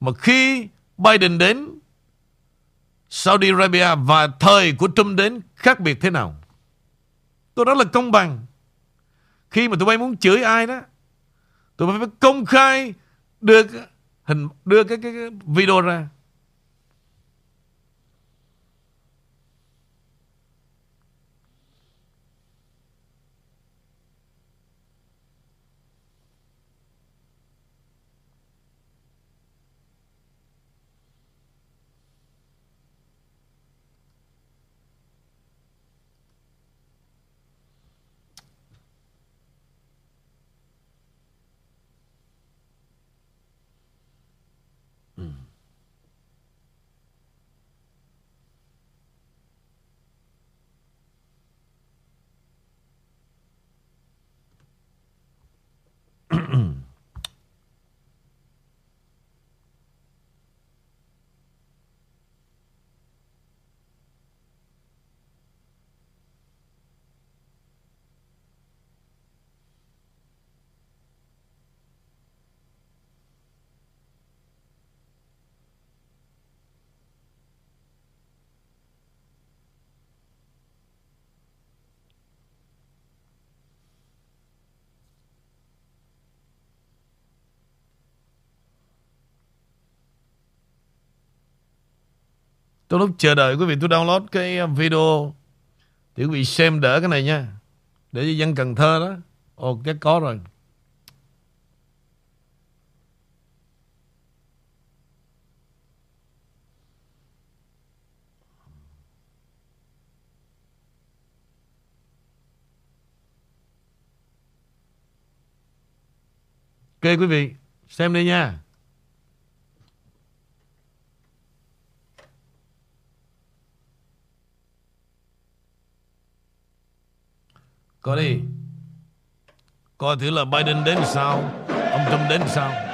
Mà khi Biden đến Saudi Arabia Và thời của Trump đến Khác biệt thế nào? Tôi nói là công bằng. Khi mà tụi bay muốn chửi ai đó Tụi bay phải công khai Đưa hình đưa cái, cái, cái video ra. Trong lúc chờ đợi quý vị tôi download cái um, video. Thì quý vị xem đỡ cái này nha. Để cho dân Cần Thơ đó. Ồ cái có rồi. Ok quý vị, Xem đi nha. Coi đi. Coi thử là Biden đến sao? Ông Trump đến sao?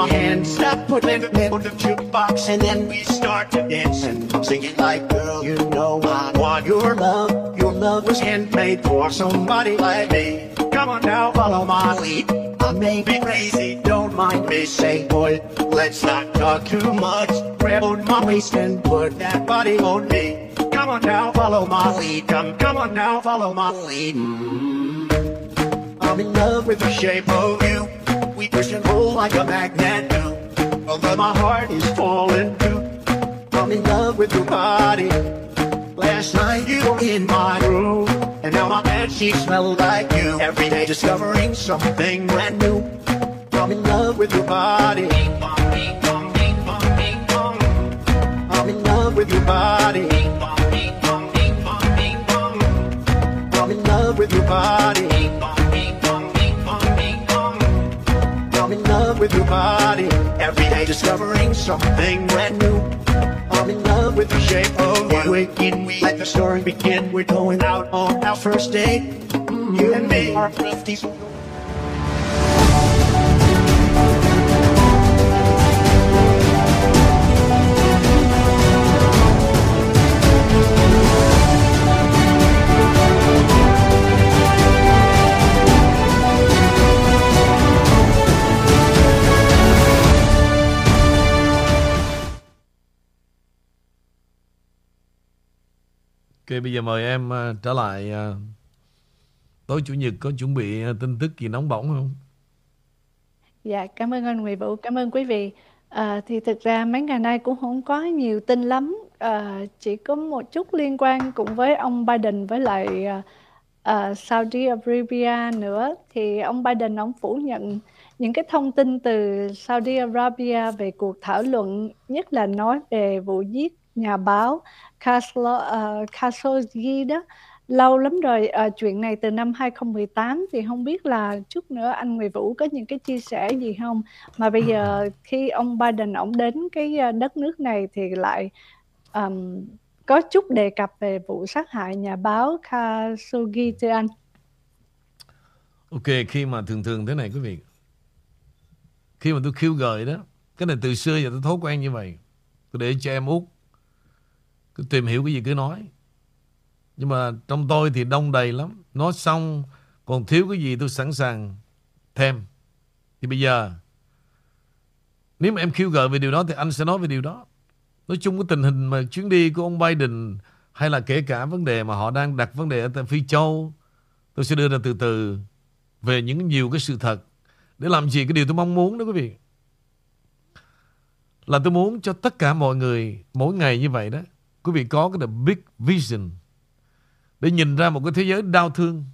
My hand, stop putting it in the jukebox, and then we start to dance. And I'm singing like, girl, you know I want your love. Your love was handmade for somebody like me. Come on now, follow my lead. I may be crazy, don't mind me. Say, boy, let's not talk too much. Grab on my waist and put that body on me. Come on now, follow my lead. Come, come on now, follow my lead. Mm. I'm in love with the shape of you. We push and pull like a magnet do. Although my heart is falling too. I'm in love with your body. Last night you were in my room, and now my bed sheets smell like you. Every day discovering something brand new. I'm in love with your body. I'm in love with your body. I'm in love with your body. With your body. Every day discovering something brand new. I'm in love with the shape of you. Waking, we let the story begin. We're going out on our first date. You and me are thrifties. Ok, bây giờ mời em à, trở lại. À, tối chủ nhật có chuẩn bị à, tin tức gì nóng bỏng không? Dạ, cảm ơn anh Nguyễn Vũ, cảm ơn quý vị. À, thì thực ra mấy ngày nay cũng không có nhiều tin lắm, à, chỉ có một chút liên quan cùng với ông Biden với lại à, Saudi Arabia nữa. Thì ông Biden ông phủ nhận những cái thông tin từ Saudi Arabia về cuộc thảo luận, nhất là nói về vụ giết nhà báo Khashoggi uh, Khashoggi đó lâu lắm rồi ờ, chuyện này từ năm 2018 thì không biết là chút nữa anh Nguyễn Vũ có những cái chia sẻ gì không? Mà bây giờ khi ông Biden ông đến cái ờ, đất nước này thì lại ờm, có chút đề cập về vụ sát hại nhà báo Khashoggi thưa anh. Ok, khi mà thường thường thế này quý vị. Khi mà tôi khiêu gợi đó, cái này từ xưa giờ tôi thói quen như vậy. Tôi để cho em út cứ tìm hiểu cái gì cứ nói. Nhưng mà trong tôi thì đông đầy lắm. Nói xong, còn thiếu cái gì tôi sẵn sàng thêm. Thì bây giờ, nếu mà em khiêu gợi về điều đó thì anh sẽ nói về điều đó. Nói chung cái tình hình mà chuyến đi của ông Biden hay là kể cả vấn đề mà họ đang đặt vấn đề ở tại Phi Châu, tôi sẽ đưa ra từ từ về những nhiều cái sự thật để làm gì cái điều tôi mong muốn đó quý vị. Là tôi muốn cho tất cả mọi người mỗi ngày như vậy đó quý vị có cái the big vision để nhìn ra một cái thế giới đau thương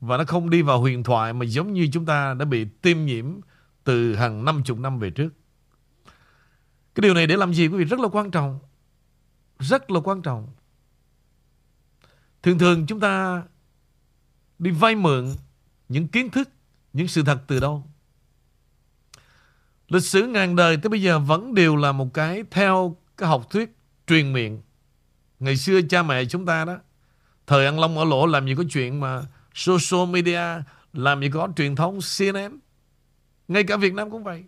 và nó không đi vào huyền thoại mà giống như chúng ta đã bị tiêm nhiễm từ hàng năm chục năm về trước. Cái điều này để làm gì quý vị rất là quan trọng. Rất là quan trọng. Thường thường chúng ta đi vay mượn những kiến thức, những sự thật từ đâu. Lịch sử ngàn đời tới bây giờ vẫn đều là một cái theo cái học thuyết truyền miệng. Ngày xưa cha mẹ chúng ta đó, thời ăn long ở lỗ làm gì có chuyện mà social media, làm gì có truyền thống CNN. Ngay cả Việt Nam cũng vậy.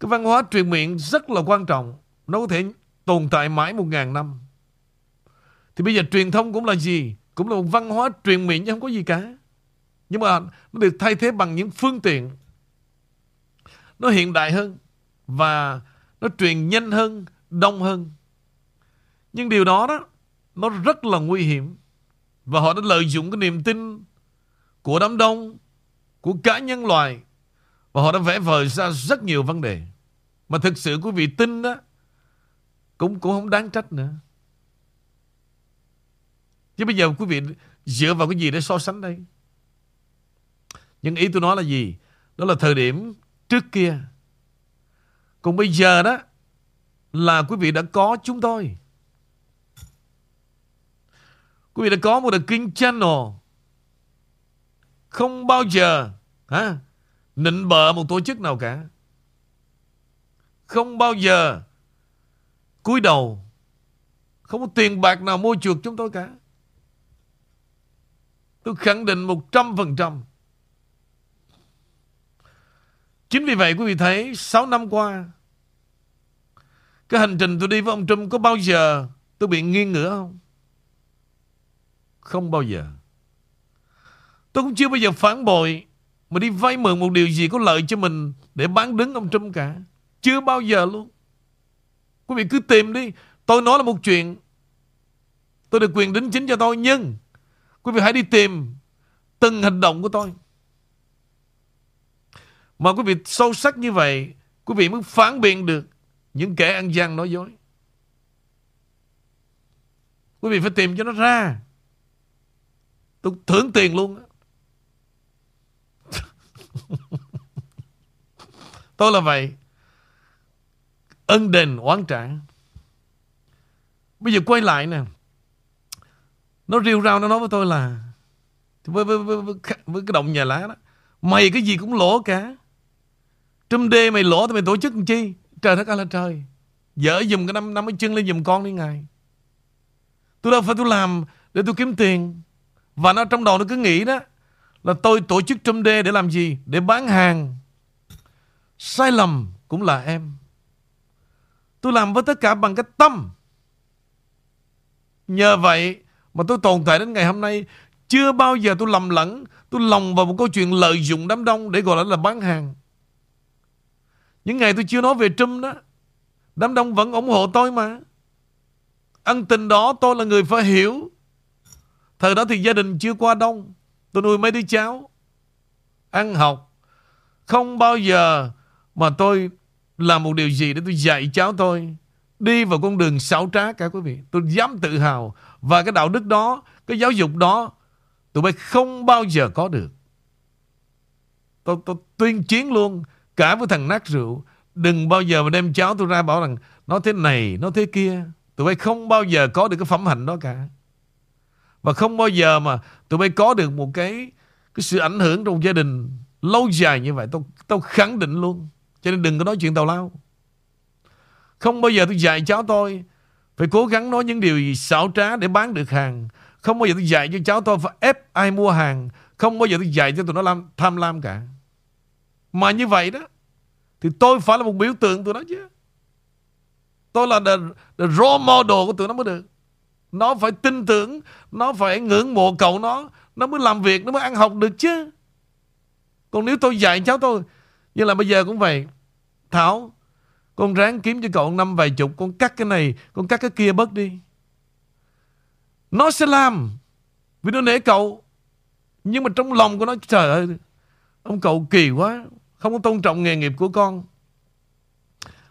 Cái văn hóa truyền miệng rất là quan trọng. Nó có thể tồn tại mãi một ngàn năm. Thì bây giờ truyền thông cũng là gì? Cũng là một văn hóa truyền miệng chứ không có gì cả. Nhưng mà nó được thay thế bằng những phương tiện nó hiện đại hơn và nó truyền nhanh hơn, đông hơn. Nhưng điều đó đó nó rất là nguy hiểm và họ đã lợi dụng cái niềm tin của đám đông, của cả nhân loại và họ đã vẽ vời ra rất nhiều vấn đề mà thực sự quý vị tin đó cũng cũng không đáng trách nữa. Chứ bây giờ quý vị dựa vào cái gì để so sánh đây? Nhưng ý tôi nói là gì? Đó là thời điểm trước kia. Còn bây giờ đó là quý vị đã có chúng tôi. Quý vị đã có một The King Channel. Không bao giờ hả, nịnh bợ một tổ chức nào cả. Không bao giờ cúi đầu. Không có tiền bạc nào mua chuộc chúng tôi cả. Tôi khẳng định 100%. Chính vì vậy quý vị thấy 6 năm qua Cái hành trình tôi đi với ông Trump Có bao giờ tôi bị nghiêng ngửa không không bao giờ. Tôi cũng chưa bao giờ phản bội, Mà đi vay mượn một điều gì có lợi cho mình Để bán đứng ông Trump cả. Chưa bao giờ luôn. Quý vị cứ tìm đi. Tôi nói là một chuyện. Tôi được quyền đính chính cho tôi, Nhưng Quý vị hãy đi tìm Từng hành động của tôi. Mà quý vị sâu sắc như vậy, Quý vị mới phản biện được Những kẻ ăn gian nói dối. Quý vị phải tìm cho nó ra. Tôi thưởng tiền luôn Tôi là vậy. Ân đền oán trả. Bây giờ quay lại nè. Nó rêu rao nó nói với tôi là với, với, với, với, với cái động nhà lá đó Mày cái gì cũng lỗ cả. Trâm đê mày lỗ thì mày tổ chức làm chi? Trời đất ơi là trời. Dỡ dùm cái năm năm cái chân lên dùm con đi ngài. Tôi đâu phải tôi làm Để tôi kiếm tiền. Và nó trong đầu nó cứ nghĩ đó, Là tôi tổ chức trâm đê để làm gì? Để bán hàng. Sai lầm cũng là em. Tôi làm với tất cả bằng cái tâm. Nhờ vậy Mà tôi tồn tại đến ngày hôm nay, Chưa bao giờ tôi lầm lẫn. Tôi lòng vào một câu chuyện lợi dụng đám đông Để gọi là bán hàng. Những ngày tôi chưa nói về Trump đó, Đám đông vẫn ủng hộ tôi mà. Ân tình đó tôi là người phải hiểu. Thời đó thì gia đình chưa qua đông. Tôi nuôi mấy đứa cháu. Ăn học. Không bao giờ Mà tôi làm một điều gì để tôi dạy cháu tôi. Đi vào con đường xảo trá cả quý vị. Tôi dám tự hào. Và cái đạo đức đó Cái giáo dục đó Tụi bay không bao giờ có được. Tôi, tôi tuyên chiến luôn Cả với thằng nát rượu. Đừng bao giờ mà đem cháu tôi ra bảo rằng Nó thế này, nó thế kia. Tụi bay không bao giờ có được cái phẩm hạnh đó cả. Và không bao giờ mà Tụi bay có được một cái Cái sự ảnh hưởng trong gia đình Lâu dài như vậy. Tôi, tôi khẳng định luôn. Cho nên đừng có nói chuyện tào lao. Không bao giờ tôi dạy cháu tôi Phải cố gắng nói những điều gì xảo trá Để bán được hàng. Không bao giờ tôi dạy cho cháu tôi phải ép ai mua hàng. Không bao giờ tôi dạy cho tụi nó làm, tham lam cả. Mà như vậy đó Thì tôi phải là một biểu tượng tụi nó chứ. Tôi là the, the role model của tụi nó mới được. Nó phải tin tưởng nó phải ngưỡng mộ cậu nó. Nó mới làm việc, nó mới ăn học được chứ. Còn nếu tôi dạy cháu tôi Như là bây giờ cũng vậy. Thảo Con ráng kiếm cho cậu năm vài chục Con cắt cái này, con cắt cái kia bớt đi. Nó sẽ làm Vì nó nể cậu. Nhưng mà trong lòng của nó Trời ơi Ông cậu kỳ quá Không có tôn trọng nghề nghiệp của con.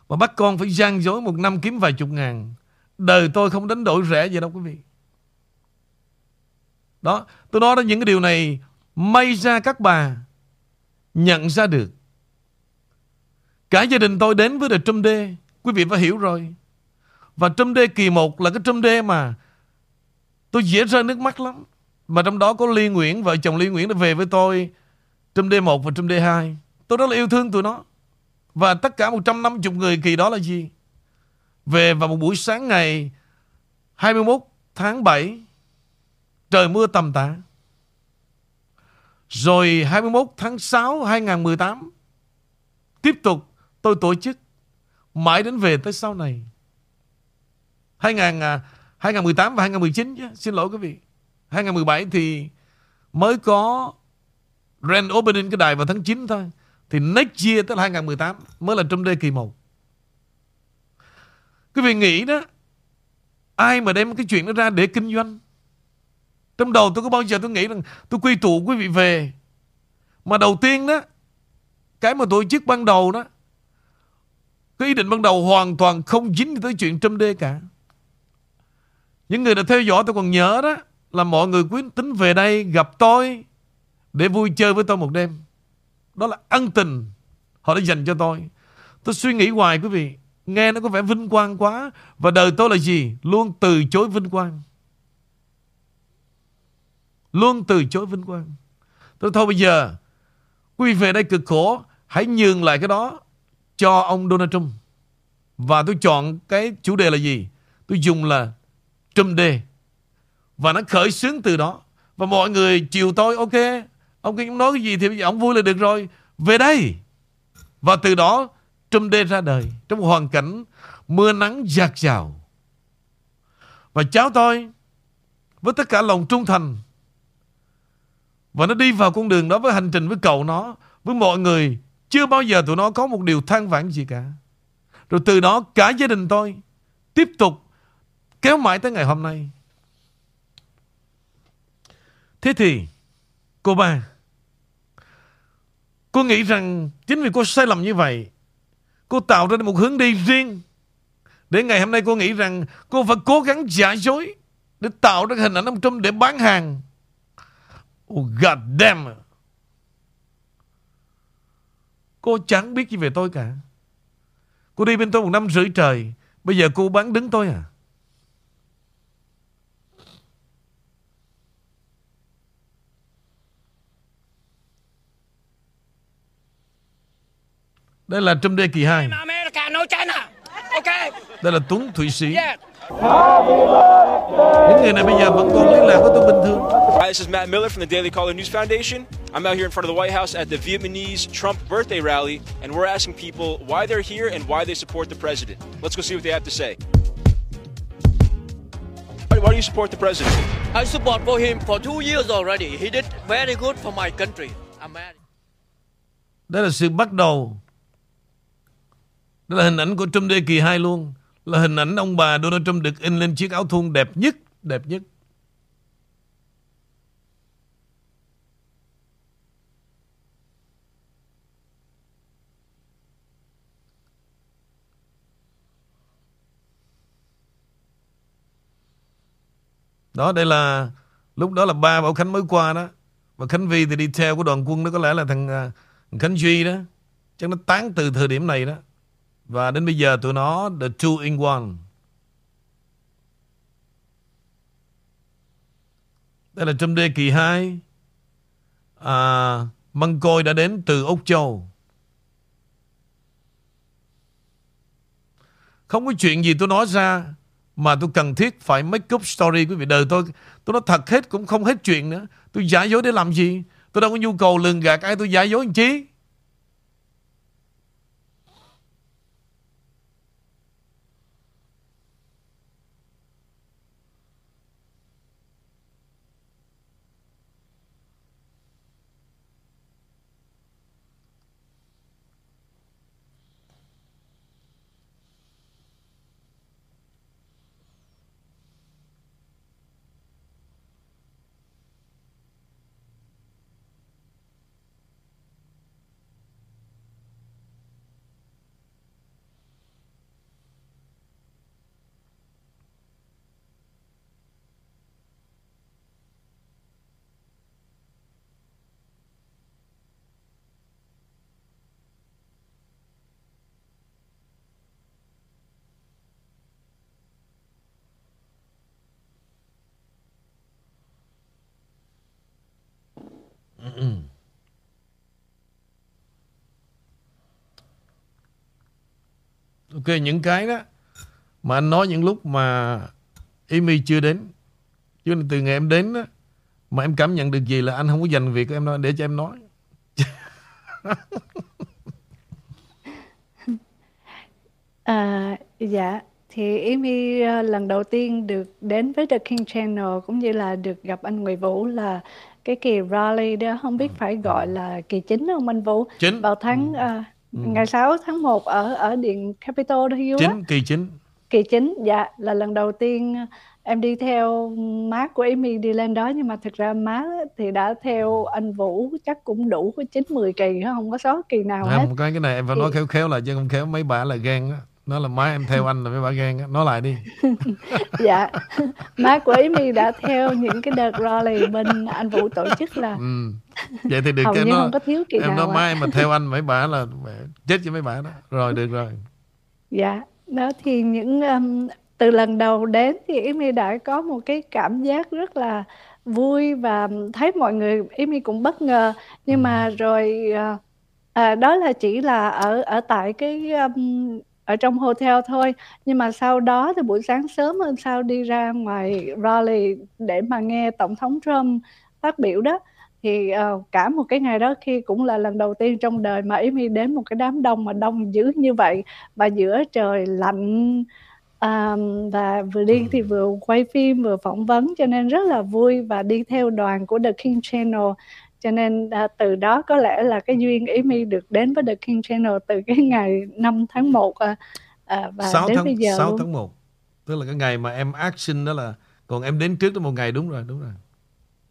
Mà bắt con phải gian dối một năm kiếm vài chục ngàn. Đời tôi không đánh đổi rẻ vậy đâu quý vị. Đó, Tôi nói đó, những cái điều này May ra các bà Nhận ra được. Cả gia đình tôi đến với đời Trâm Đê Quý vị phải hiểu rồi. Và trâm Đê kỳ một là cái trâm Đê mà Tôi dễ rơi nước mắt lắm. Mà trong đó có Liên Nguyễn, Vợ chồng Liên Nguyễn đã về với tôi trâm Đê 1 và trâm Đê 2 Tôi rất là yêu thương tụi nó. Và tất cả 150 người kỳ đó là gì? Về vào một buổi sáng ngày 21 tháng 7 Trời mưa tầm tã Rồi 21 tháng 6 2018 Tiếp tục tôi tổ chức Mãi đến về tới sau này 2000, 2018 à, và 2019 chứ Xin lỗi quý vị 2017 thì mới có Grand Opening cái đài vào tháng 9 thôi thì next year tới 2018 mới là trong đê kỳ 1. Quý vị nghĩ đó ai mà đem cái chuyện đó ra để kinh doanh? Trong đầu tôi có bao giờ tôi nghĩ rằng tôi quy tụ quý vị về. Mà đầu tiên đó, cái mà tổ chức ban đầu đó, cái ý định ban đầu hoàn toàn không dính tới chuyện trâm đê cả. Những người đã theo dõi tôi còn nhớ đó, là mọi người quyết tính về đây gặp tôi để vui chơi với tôi một đêm. Đó là ân tình Họ đã dành cho tôi Tôi suy nghĩ hoài quý vị, Nghe nó có vẻ vinh quang quá Và đời tôi là gì Luôn từ chối vinh quang Luôn từ chối vinh quang. Tôi thôi bây giờ, Quý vị về đây cực khổ, Hãy nhường lại cái đó Cho ông Donald Trump. Và tôi chọn cái chủ đề là gì? Tôi dùng là Trump Day. Và nó khởi xướng từ đó. Và mọi người chiều tôi, ok, Ông Kim nói cái gì thì bây giờ ông vui là được rồi, Về đây. Và từ đó, Trump Day ra đời Trong hoàn cảnh mưa nắng giạt rào Và cháu tôi, Với tất cả lòng trung thành và nó đi vào con đường đó Với hành trình với cậu nó, Với mọi người. Chưa bao giờ tụi nó có một điều than vãn gì cả. Rồi từ đó cả gia đình tôi Tiếp tục Kéo mãi tới ngày hôm nay. Thế thì, Cô ba, Cô nghĩ rằng Chính vì cô sai lầm như vậy, Cô tạo ra một hướng đi riêng Để ngày hôm nay cô nghĩ rằng Cô phải cố gắng giả dối Để tạo ra hình ảnh ông Trump để bán hàng. Oh god damn Cô chẳng biết gì về tôi cả Cô đi bên tôi một năm rưỡi trời Bây giờ cô bán đứng tôi à Đây là Trump Day kỳ 2 America, no China. Okay. Đây là Tuấn Thụy Sĩ Yeah. Những người này bây giờ vẫn còn liên lạc với tôi bình thường Hi, this is Matt Miller from the Daily Caller News Foundation. I'm out here in front of the White House at the Vietnamese Trump birthday rally, and we're asking people why they're here and why they support the president. Let's go see what they have to say. Why, why do you support the president? I support for him for two years already. He did very good for my country. America. Đây là sự bắt đầu Đây là hình ảnh của Trump Day kỳ 2 luôn Là hình ảnh ông bà Donald Trump được in lên chiếc áo thun đẹp nhất Đẹp nhất. Đó, đây là, Lúc đó là ba Bảo Khánh mới qua đó. Và Khánh Vi thì đi theo của đoàn quân đó, Có lẽ là thằng à, thằng Khánh Duy đó. Chắc nó tán từ thời điểm này đó. Và đến bây giờ tụi nó The two in one. Đây là trong đê kỳ 2 à, Măng côi đã đến từ Úc Châu. Không có chuyện gì tôi nói ra Mà tôi cần thiết phải make up story Quý vị. Đời tôi Tôi nói thật hết cũng không hết chuyện nữa. Tôi giả dối để làm gì? Tôi đâu có nhu cầu lường gạt ai tôi giả dối làm chi? Ok những cái đó Mà anh nói những lúc mà Amy chưa đến. Chứ từ ngày em đến đó Mà em cảm nhận được gì là anh không có dành việc của em nói Để cho em nói. À, dạ. Thì Amy ờ, lần đầu tiên được đến với The King Channel cũng như là được gặp anh Nguyễn Vũ là cái kỳ rally đó không biết phải gọi là kỳ chính không anh Vũ? Chính. vào tháng ờ, ngày 6 tháng 1 ở ở điện Capitol Hill á. Chính kỳ chính. Kỳ chính dạ là lần đầu tiên em đi theo má của Amy đi lên đó. Nhưng mà thực ra má thì đã theo anh Vũ chắc cũng đủ có chín mười kỳ không có sót kỳ nào hết. Không cái cái này em phải nói khéo khéo lại Chứ không khéo mấy bà là ghen á Nó là má em theo anh là mấy bà ghen á. Nói lại đi. Dạ. Má của Amy đã theo những cái đợt rally bên anh Vũ tổ chức là ừ. Vậy thì được hầu cái nó không có thiếu kỳ Em nói ạ. má em mà theo anh mấy bà là Chết cho mấy bà đó. Rồi được rồi. Dạ, đó thì những um, từ lần đầu đến thì Amy đã có một cái cảm giác rất là vui và thấy mọi người Amy cũng bất ngờ. Nhưng mà rồi à, à, đó là chỉ là ở ở tại cái um, ở trong hotel thôi. Nhưng mà sau đó thì buổi sáng sớm hôm sau đi ra ngoài rally để mà nghe tổng thống Trump phát biểu đó. Thì uh, cả một cái ngày đó khi cũng là lần đầu tiên trong đời mà Amy đến một cái đám đông mà đông dữ như vậy. Và giữa trời lạnh um, và vừa đi thì vừa quay phim vừa phỏng vấn cho nên rất là vui. Và đi theo đoàn của The King Channel cho nên à, từ đó có lẽ là cái duyên Amy được đến với The King Channel từ cái ngày 5 tháng 1 à, à, và 6 đến tháng bây giờ 6 luôn. tháng 1 tức là cái ngày mà em action đó là còn em đến trước đó một ngày đúng rồi đúng rồi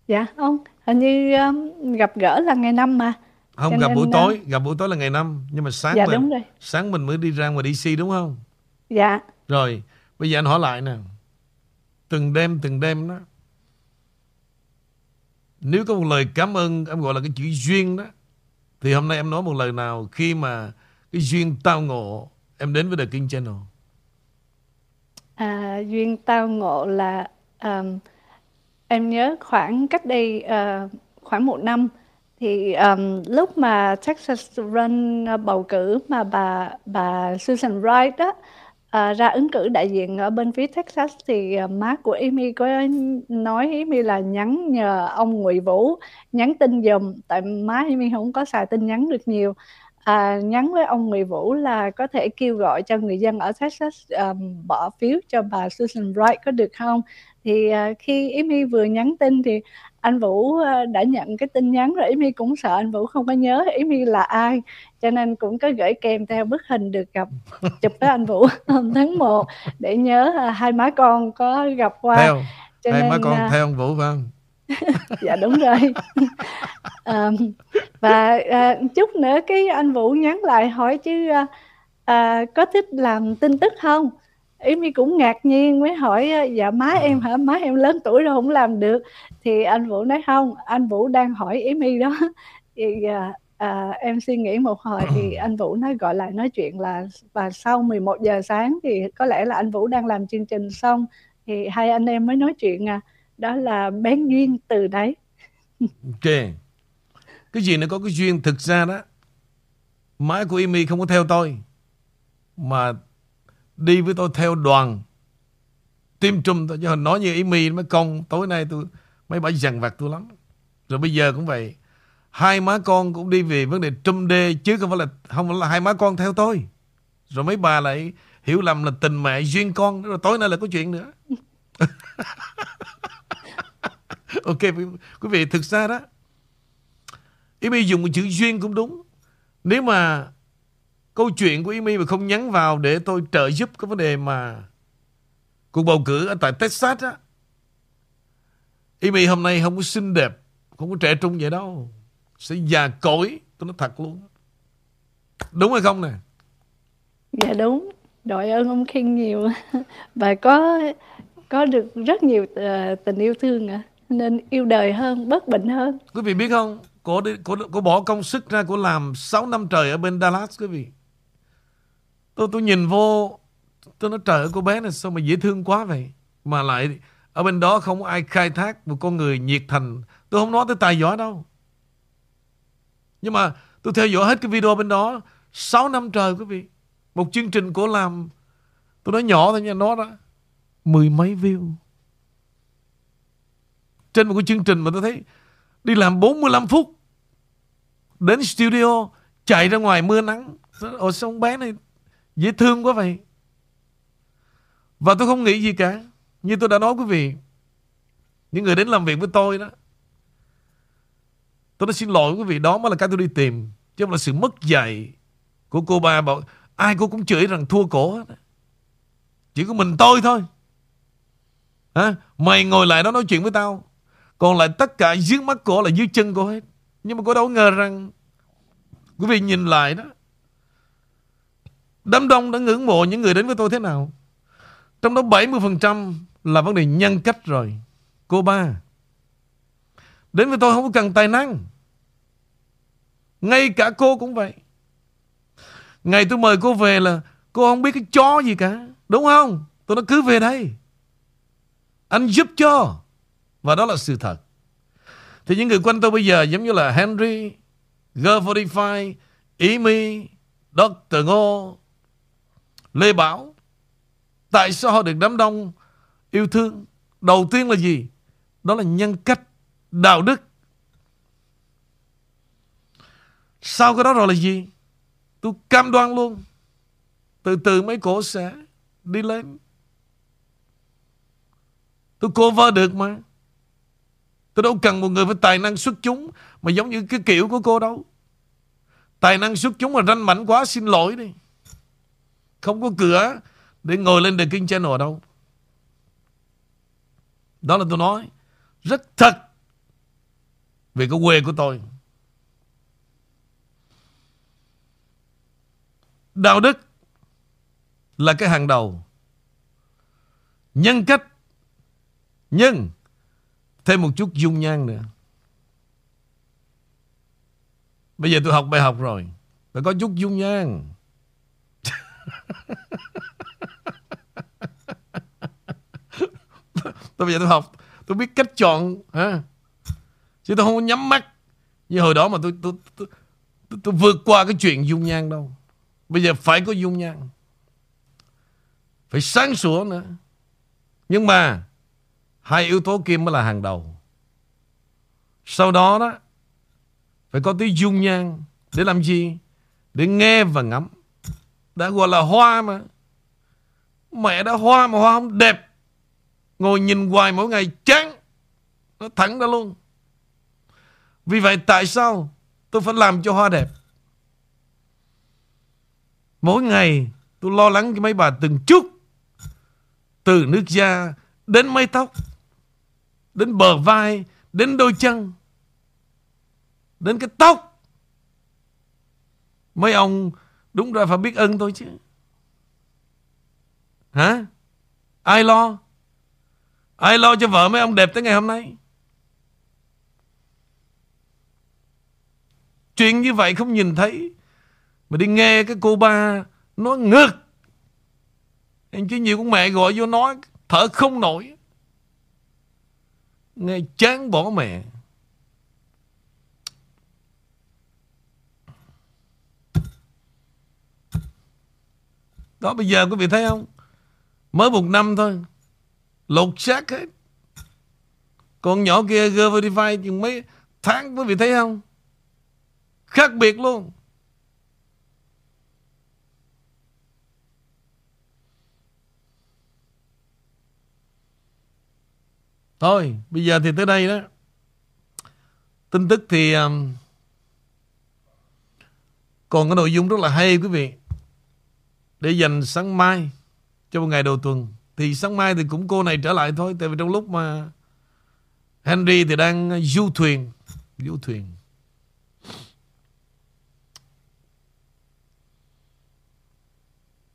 Dạ không, hình như um, gặp gỡ là ngày năm mà. không Cho gặp buổi à, tối gặp buổi tối là ngày năm nhưng mà sáng Dạ, mình đúng rồi. sáng mình mới đi ra ngoài DC đúng không Dạ, rồi bây giờ anh hỏi lại nè từng đêm từng đêm đó nếu có một lời cảm ơn em gọi là cái chữ duyên đó thì hôm nay em nói một lời nào khi mà cái duyên tao ngộ em đến với The King Channel? À, duyên tao ngộ là um, em nhớ khoảng cách đây uh, khoảng một năm thì um, lúc mà Texas run bầu cử mà bà bà Susan Wright đó à, ra ứng cử đại diện ở bên phía Texas thì ờ, uh, má của Amy có nói Amy là nhắn nhờ ông Ngụy Vũ nhắn tin dùm tại má Amy không có xài tin nhắn được nhiều. À, nhắn với ông Ngụy Vũ là có thể kêu gọi cho người dân ở Texas um, bỏ phiếu cho bà Susan Wright có được không? Thì uh, khi Amy vừa nhắn tin thì anh Vũ uh, đã nhận cái tin nhắn rồi Amy cũng sợ anh Vũ không có nhớ Amy là ai cho nên cũng có gửi kèm theo bức hình được gặp chụp với anh Vũ hôm tháng 1 để nhớ uh, hai má con có gặp qua. Theo cho hai má nên, con à, theo ông Vũ phải không? Dạ đúng rồi. Ờm, và à, chút nữa cái anh Vũ nhắn lại hỏi chứ à, à, có thích làm tin tức không Amy cũng ngạc nhiên mới hỏi dạ má em hả má em lớn tuổi rồi không làm được thì anh Vũ nói không anh Vũ đang hỏi Amy đó thì à, à, em suy nghĩ một hồi thì anh Vũ nói gọi lại nói chuyện là và sau 11 giờ sáng thì có lẽ là anh Vũ đang làm chương trình xong thì hai anh em mới nói chuyện à đó là bén duyên từ đấy Ok. Cái gì nó có cái duyên thực ra đó. Má của Amy không có theo tôi. Mà đi với tôi theo đoàn. Tim trùm tôi. Chứ nói như ý mi mấy con tối nay tôi, mấy bà dằn vặt tôi lắm. Rồi bây giờ cũng vậy. Hai má con cũng đi về vấn đề trùm đê chứ không phải là, không phải là hai má con theo tôi. Rồi mấy bà lại hiểu lầm là tình mẹ duyên con. Rồi tối nay là có chuyện nữa. ok, quý vị, thực ra đó ý mi dùng một chữ duyên cũng đúng Nếu mà Câu chuyện của Amy mà không nhắn vào Để tôi trợ giúp cái vấn đề mà Cuộc bầu cử ở tại Texas á. Amy hôm nay không có xinh đẹp Không có trẻ trung vậy đâu. Sẽ già cỗi Tôi nói thật luôn. Đúng hay không nè? Dạ đúng, đội ơn ông King nhiều. Và có có được rất nhiều ờ, tình yêu thương ạ, nên yêu đời hơn, bớt bệnh hơn. Quý vị biết không? Cô, đi, cô, cô bỏ công sức ra Cô làm 6 năm trời ở bên Dallas quý vị Tôi tôi nhìn vô, Tôi nói, trời ơi, cô bé này sao mà dễ thương quá vậy? Mà lại Ở bên đó không ai khai thác Một con người nhiệt thành. Tôi không nói tới tài giỏi đâu. Nhưng mà tôi theo dõi hết cái video bên đó 6 năm trời quý vị. Một chương trình của làm, Tôi nói nhỏ thôi nha, Nó đó, Mười mấy view. Trên một cái chương trình mà tôi thấy Đi làm 45 phút, Đến studio, Chạy ra ngoài mưa nắng. Ồ, sao bé này Dễ thương quá vậy. Và tôi không nghĩ gì cả. Như tôi đã nói quý vị, Những người đến làm việc với tôi đó, Tôi đã xin lỗi quý vị, Đó mới là cái tôi đi tìm, Chứ không là sự mất dạy Của cô ba bảo, Ai cô cũng chửi rằng thua cổ Chỉ có mình tôi thôi. Hả? Mày ngồi lại đó nói chuyện với tao. Còn lại tất cả dưới mắt cổ là dưới chân cô hết. Nhưng mà cô đâu ngờ rằng, Quý vị nhìn lại đó Đám đông đã ngưỡng mộ những người đến với tôi thế nào? Trong đó 70% là vấn đề nhân cách rồi. Cô ba, Đến với tôi không cần tài năng. Ngay cả cô cũng vậy. Ngày tôi mời cô về là Cô không biết cái chó gì cả, Đúng không? Tôi nói cứ về đây. Anh giúp cho. Và đó là sự thật. Thì những người quanh tôi bây giờ giống như là Henry G45 Amy Dr. Ngô Lê Bảo, Tại sao họ được đám đông yêu thương? Đầu tiên là gì? Đó là nhân cách, đạo đức. Sau cái đó rồi là gì? Tôi cam đoan luôn. Từ từ mấy cổ sẽ đi lên. Tôi cover được mà. Tôi đâu cần một người với tài năng xuất chúng Mà giống như cái kiểu của cô đâu. Tài năng xuất chúng mà ranh mảnh quá, xin lỗi đi. Không có cửa để ngồi lên The King Channel đâu. Đó là tôi nói. Rất thật về cái quê của tôi. Đạo đức là cái hàng đầu. Nhân cách, nhưng thêm một chút dung nhan nữa. Bây giờ tôi học bài học rồi. Phải có chút dung nhan tôi bây giờ tôi học tôi biết cách chọn ha chứ tôi không có nhắm mắt. Như hồi đó mà tôi tôi tôi, tôi, tôi vượt qua cái chuyện dung nhan đâu. Bây giờ phải có dung nhan. Phải sáng sủa nữa. Nhưng mà hai yếu tố kia mới là hàng đầu. Sau đó đó phải có tí dung nhan để làm gì? Để nghe và ngắm đã gọi là hoa mà. Mẹ đã hoa mà hoa không đẹp. Ngồi nhìn hoài mỗi ngày chán. Nó thẳng ra luôn. Vì vậy tại sao Tôi phải làm cho hoa đẹp? Mỗi ngày Tôi lo lắng cho mấy bà từng chút. Từ nước da Đến mái tóc, Đến bờ vai, Đến đôi chân, Đến cái tóc. Mấy ông Đúng ra phải biết ơn tôi chứ. Hả? Ai lo? Ai lo cho vợ mấy ông đẹp tới ngày hôm nay? Chuyện như vậy không nhìn thấy, Mà đi nghe cái cô ba Nói ngược. Em chứ nhiều con mẹ gọi vô nói, Thở không nổi. Nghe chán bỏ mẹ. Đó bây giờ quý vị thấy không? Mới một năm thôi. Lột xác hết. Con nhỏ kia Verify chừng mấy tháng quý vị thấy không? Khác biệt luôn. Thôi bây giờ thì tới đây đó. Tin tức thì um, Còn cái nội dung rất là hay quý vị. Để dành sáng mai Cho một ngày đầu tuần thì sáng mai thì cũng cô này trở lại thôi Tại vì trong lúc mà Henry thì đang du thuyền Du thuyền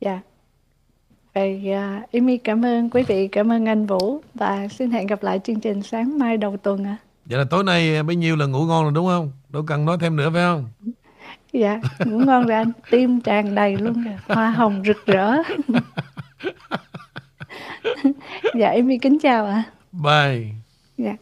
Dạ Vậy uh, Amy cảm ơn quý vị, cảm ơn anh Vũ Và xin hẹn gặp lại chương trình sáng mai đầu tuần ạ à. Vậy là tối nay bấy nhiêu là ngủ ngon rồi đúng không? Đâu cần nói thêm nữa phải không? Dạ, ngủ ngon rồi anh Tim tràn đầy luôn rồi Hoa hồng rực rỡ dạ em đi kính chào ạ. À. Bye. Dạ.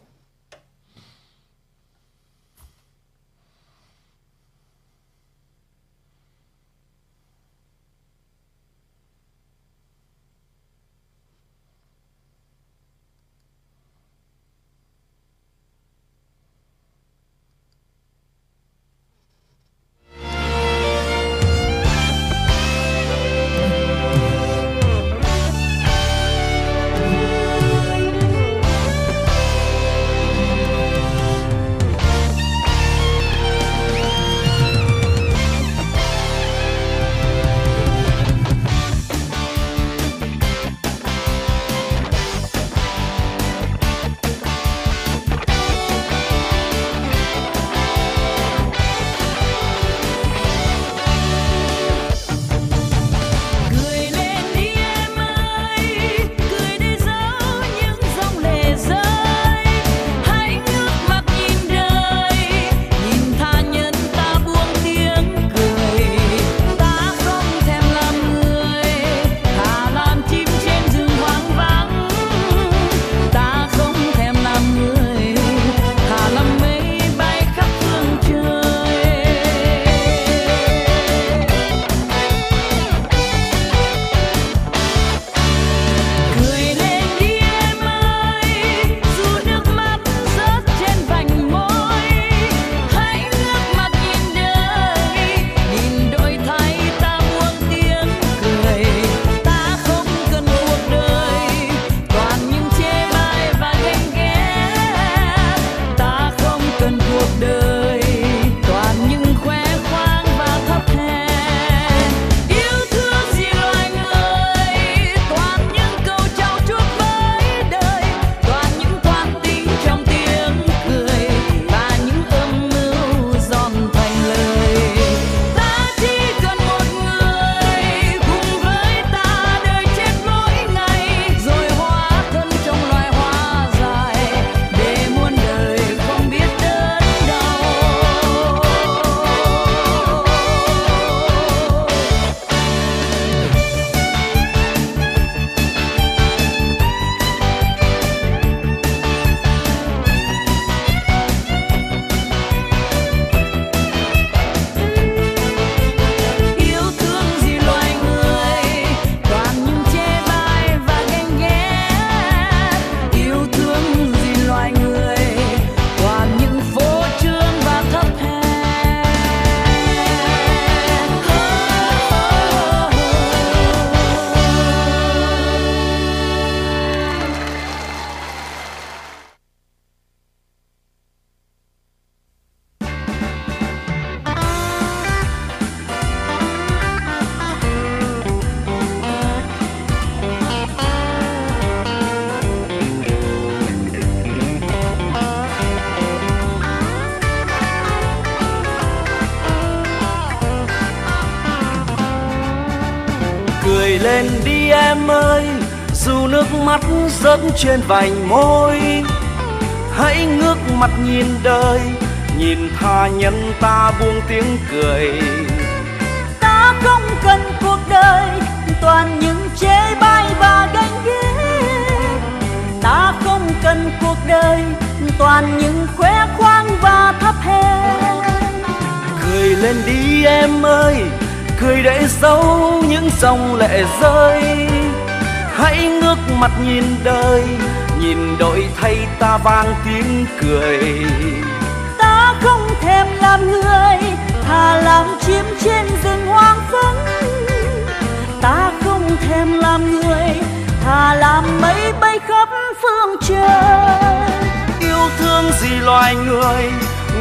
Trên vành môi. Hãy ngước mặt nhìn đời, nhìn tha nhân ta buông tiếng cười. Ta không cần cuộc đời, toàn những chế bai và ganh ghét. Ta không cần cuộc đời, toàn những khoe khoang và thấp hèn. Cười lên đi em ơi, cười để giấu những dòng lệ rơi. Hãy mặt nhìn đời nhìn đổi thay ta vang tiếng cười. Ta không thèm làm người thà làm chim trên rừng hoang vắng. Ta không thèm làm người thà làm mây bay khắp phương trời. Yêu thương gì loài người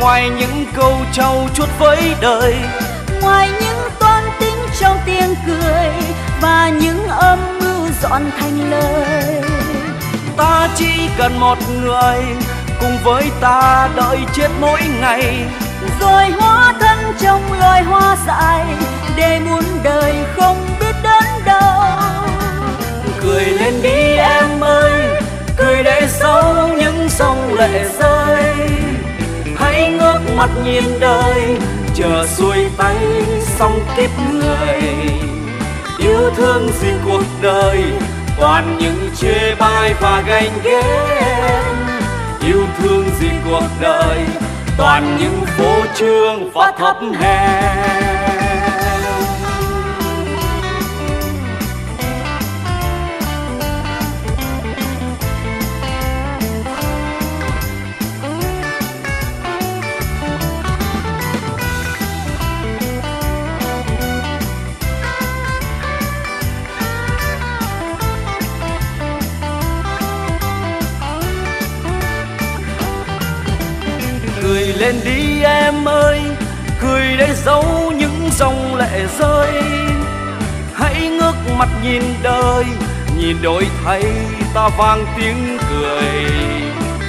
ngoài những câu trau chuốt với đời. Ngoài những toan tính trong tiếng cười và những âm dọn thành lời. Ta chỉ cần một người cùng với ta đợi chết mỗi ngày. Rồi hóa thân trong loài hoa dại để muôn đời không biết đến đâu cười lên đi em ơi cười để giấu những dòng lệ rơi. Hãy ngước mặt nhìn đời chờ xuôi tay xong kiếp người yêu thương gì cuộc đời. Toàn những chê bai và ganh ghét, yêu thương gì cuộc đời. Toàn những phố trương và thấp hèn. Lên đi em ơi cười để giấu những dòng lệ rơi. Hãy ngước mặt nhìn đời nhìn đổi thay ta vang tiếng cười.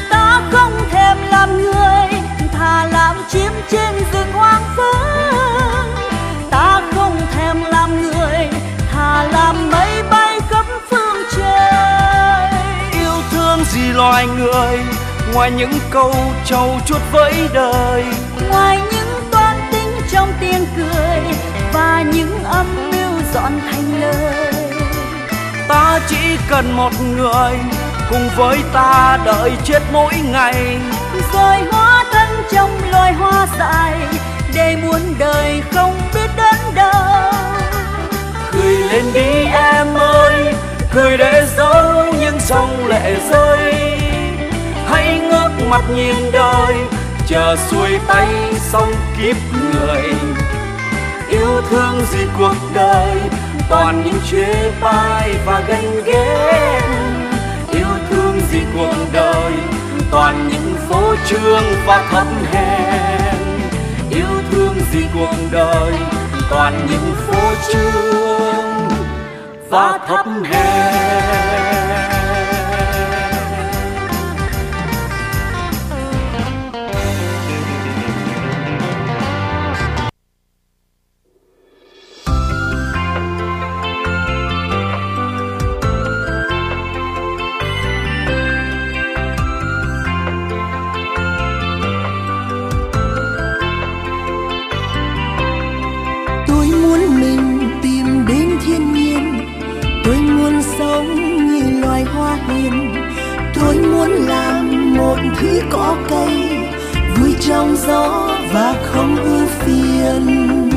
Ta không thèm làm người thà làm chim trên rừng hoang vắng ta không thèm làm người thà làm mây bay khắp phương trời. Yêu thương gì loài người ngoài những câu trau chuốt với đời. Ngoài những toan tính trong tiếng cười và những âm mưu dọn thành lời. Ta chỉ cần một người cùng với ta đợi chết mỗi ngày. Rồi hóa thân trong loài hoa dại để muôn đời không biết đến đâu. Cười lên đi em ơi cười để giấu những dòng lệ rơi hãy ngước mặt nhìn đời, chờ xuôi tay xong kiếp người. Yêu thương gì cuộc đời, toàn những chê bai và ganh ghét. Yêu thương gì cuộc đời, toàn những phố trương và thấp hèn. Yêu thương gì cuộc đời, toàn những phố trương và thấp hèn. Có cây, vui trong gió và không ưu phiền.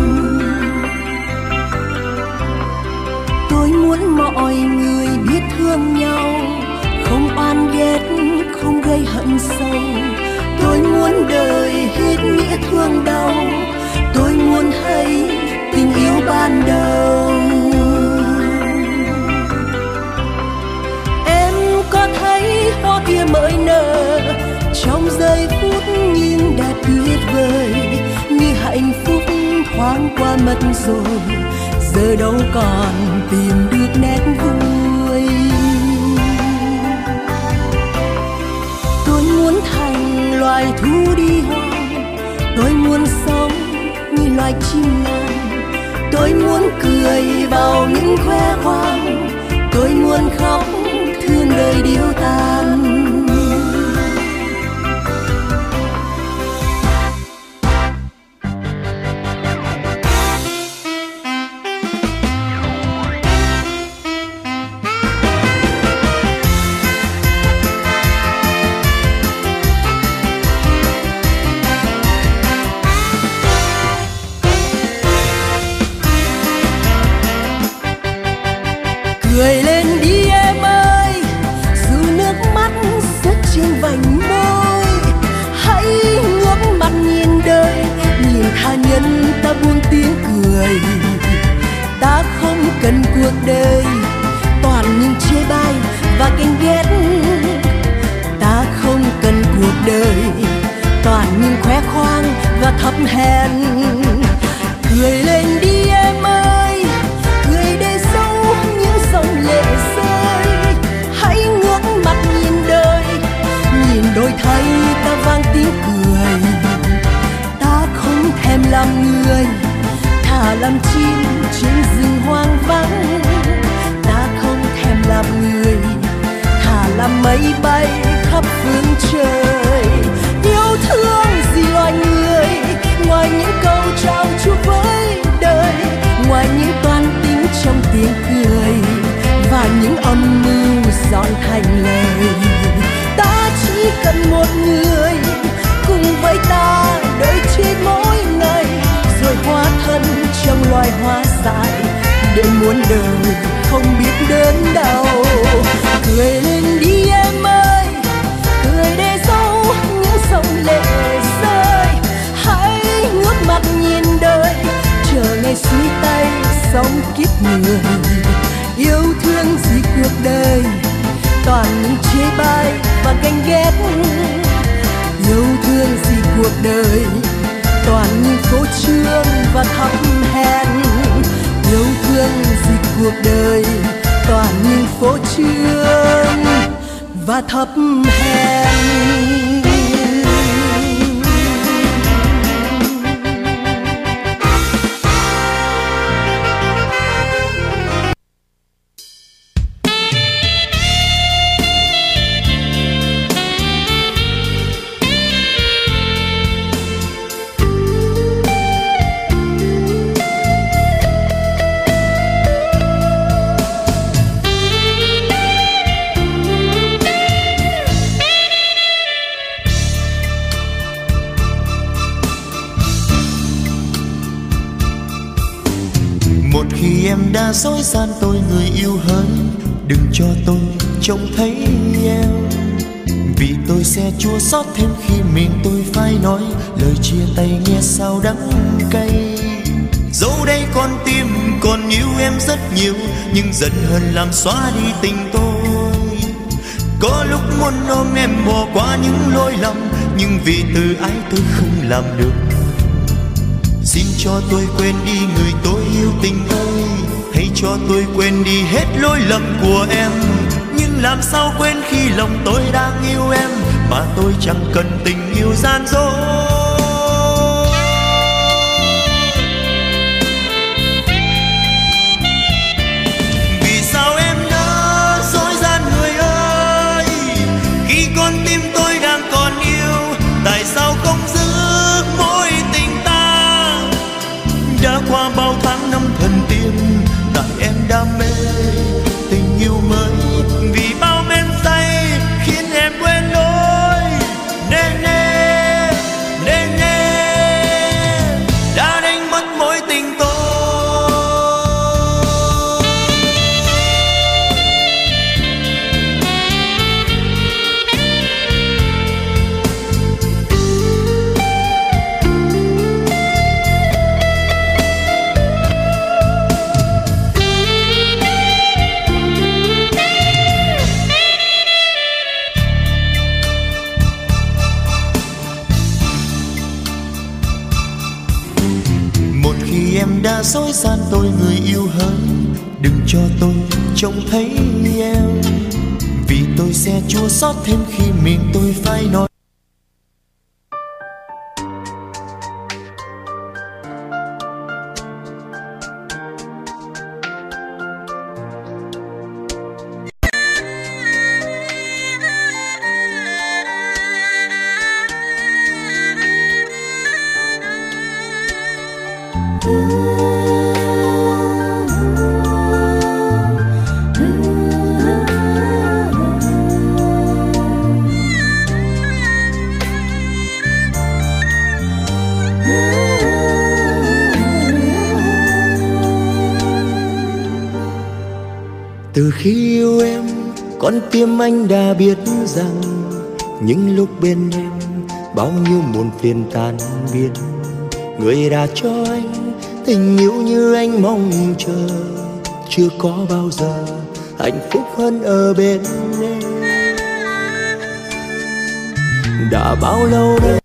Tôi muốn mọi người biết thương nhau, không oan ghét, không gây hận sâu. Tôi muốn đời hết nghĩa thương đau, tôi muốn thấy tình yêu ban đầu. Em có thấy hoa kia mới nở trong giây phút nhìn đẹp tuyệt vời, như hạnh phúc thoáng qua mất rồi, giờ đâu còn tìm được nét vui. Tôi muốn thành loài thú đi hoang, tôi muốn sống như loài chim ngàn tôi muốn cười vào những khoe khoang, tôi muốn khóc thương đời điều ta đời chia tay nghe sao đắng cay. Dẫu đây con tim còn yêu em rất nhiều, nhưng dần hơn làm xóa đi tình tôi. Có lúc muốn ôm em bỏ qua những lỗi lầm, nhưng vì từ ái tôi không làm được. Xin cho tôi quên đi người tôi yêu tình tôi hãy cho tôi quên đi hết lỗi lầm của em. Nhưng làm sao quên khi lòng tôi đang yêu em, mà tôi chẳng cần tình yêu gian dối. thấy em. Vì tôi sẽ chua xót thêm khi mình tôi phải nói tim anh đã biết rằng những lúc bên em bao nhiêu muôn phiền tan biến người đã cho anh tình yêu như anh mong chờ, chưa có bao giờ hạnh phúc hơn ở bên em. Đã bao lâu đây?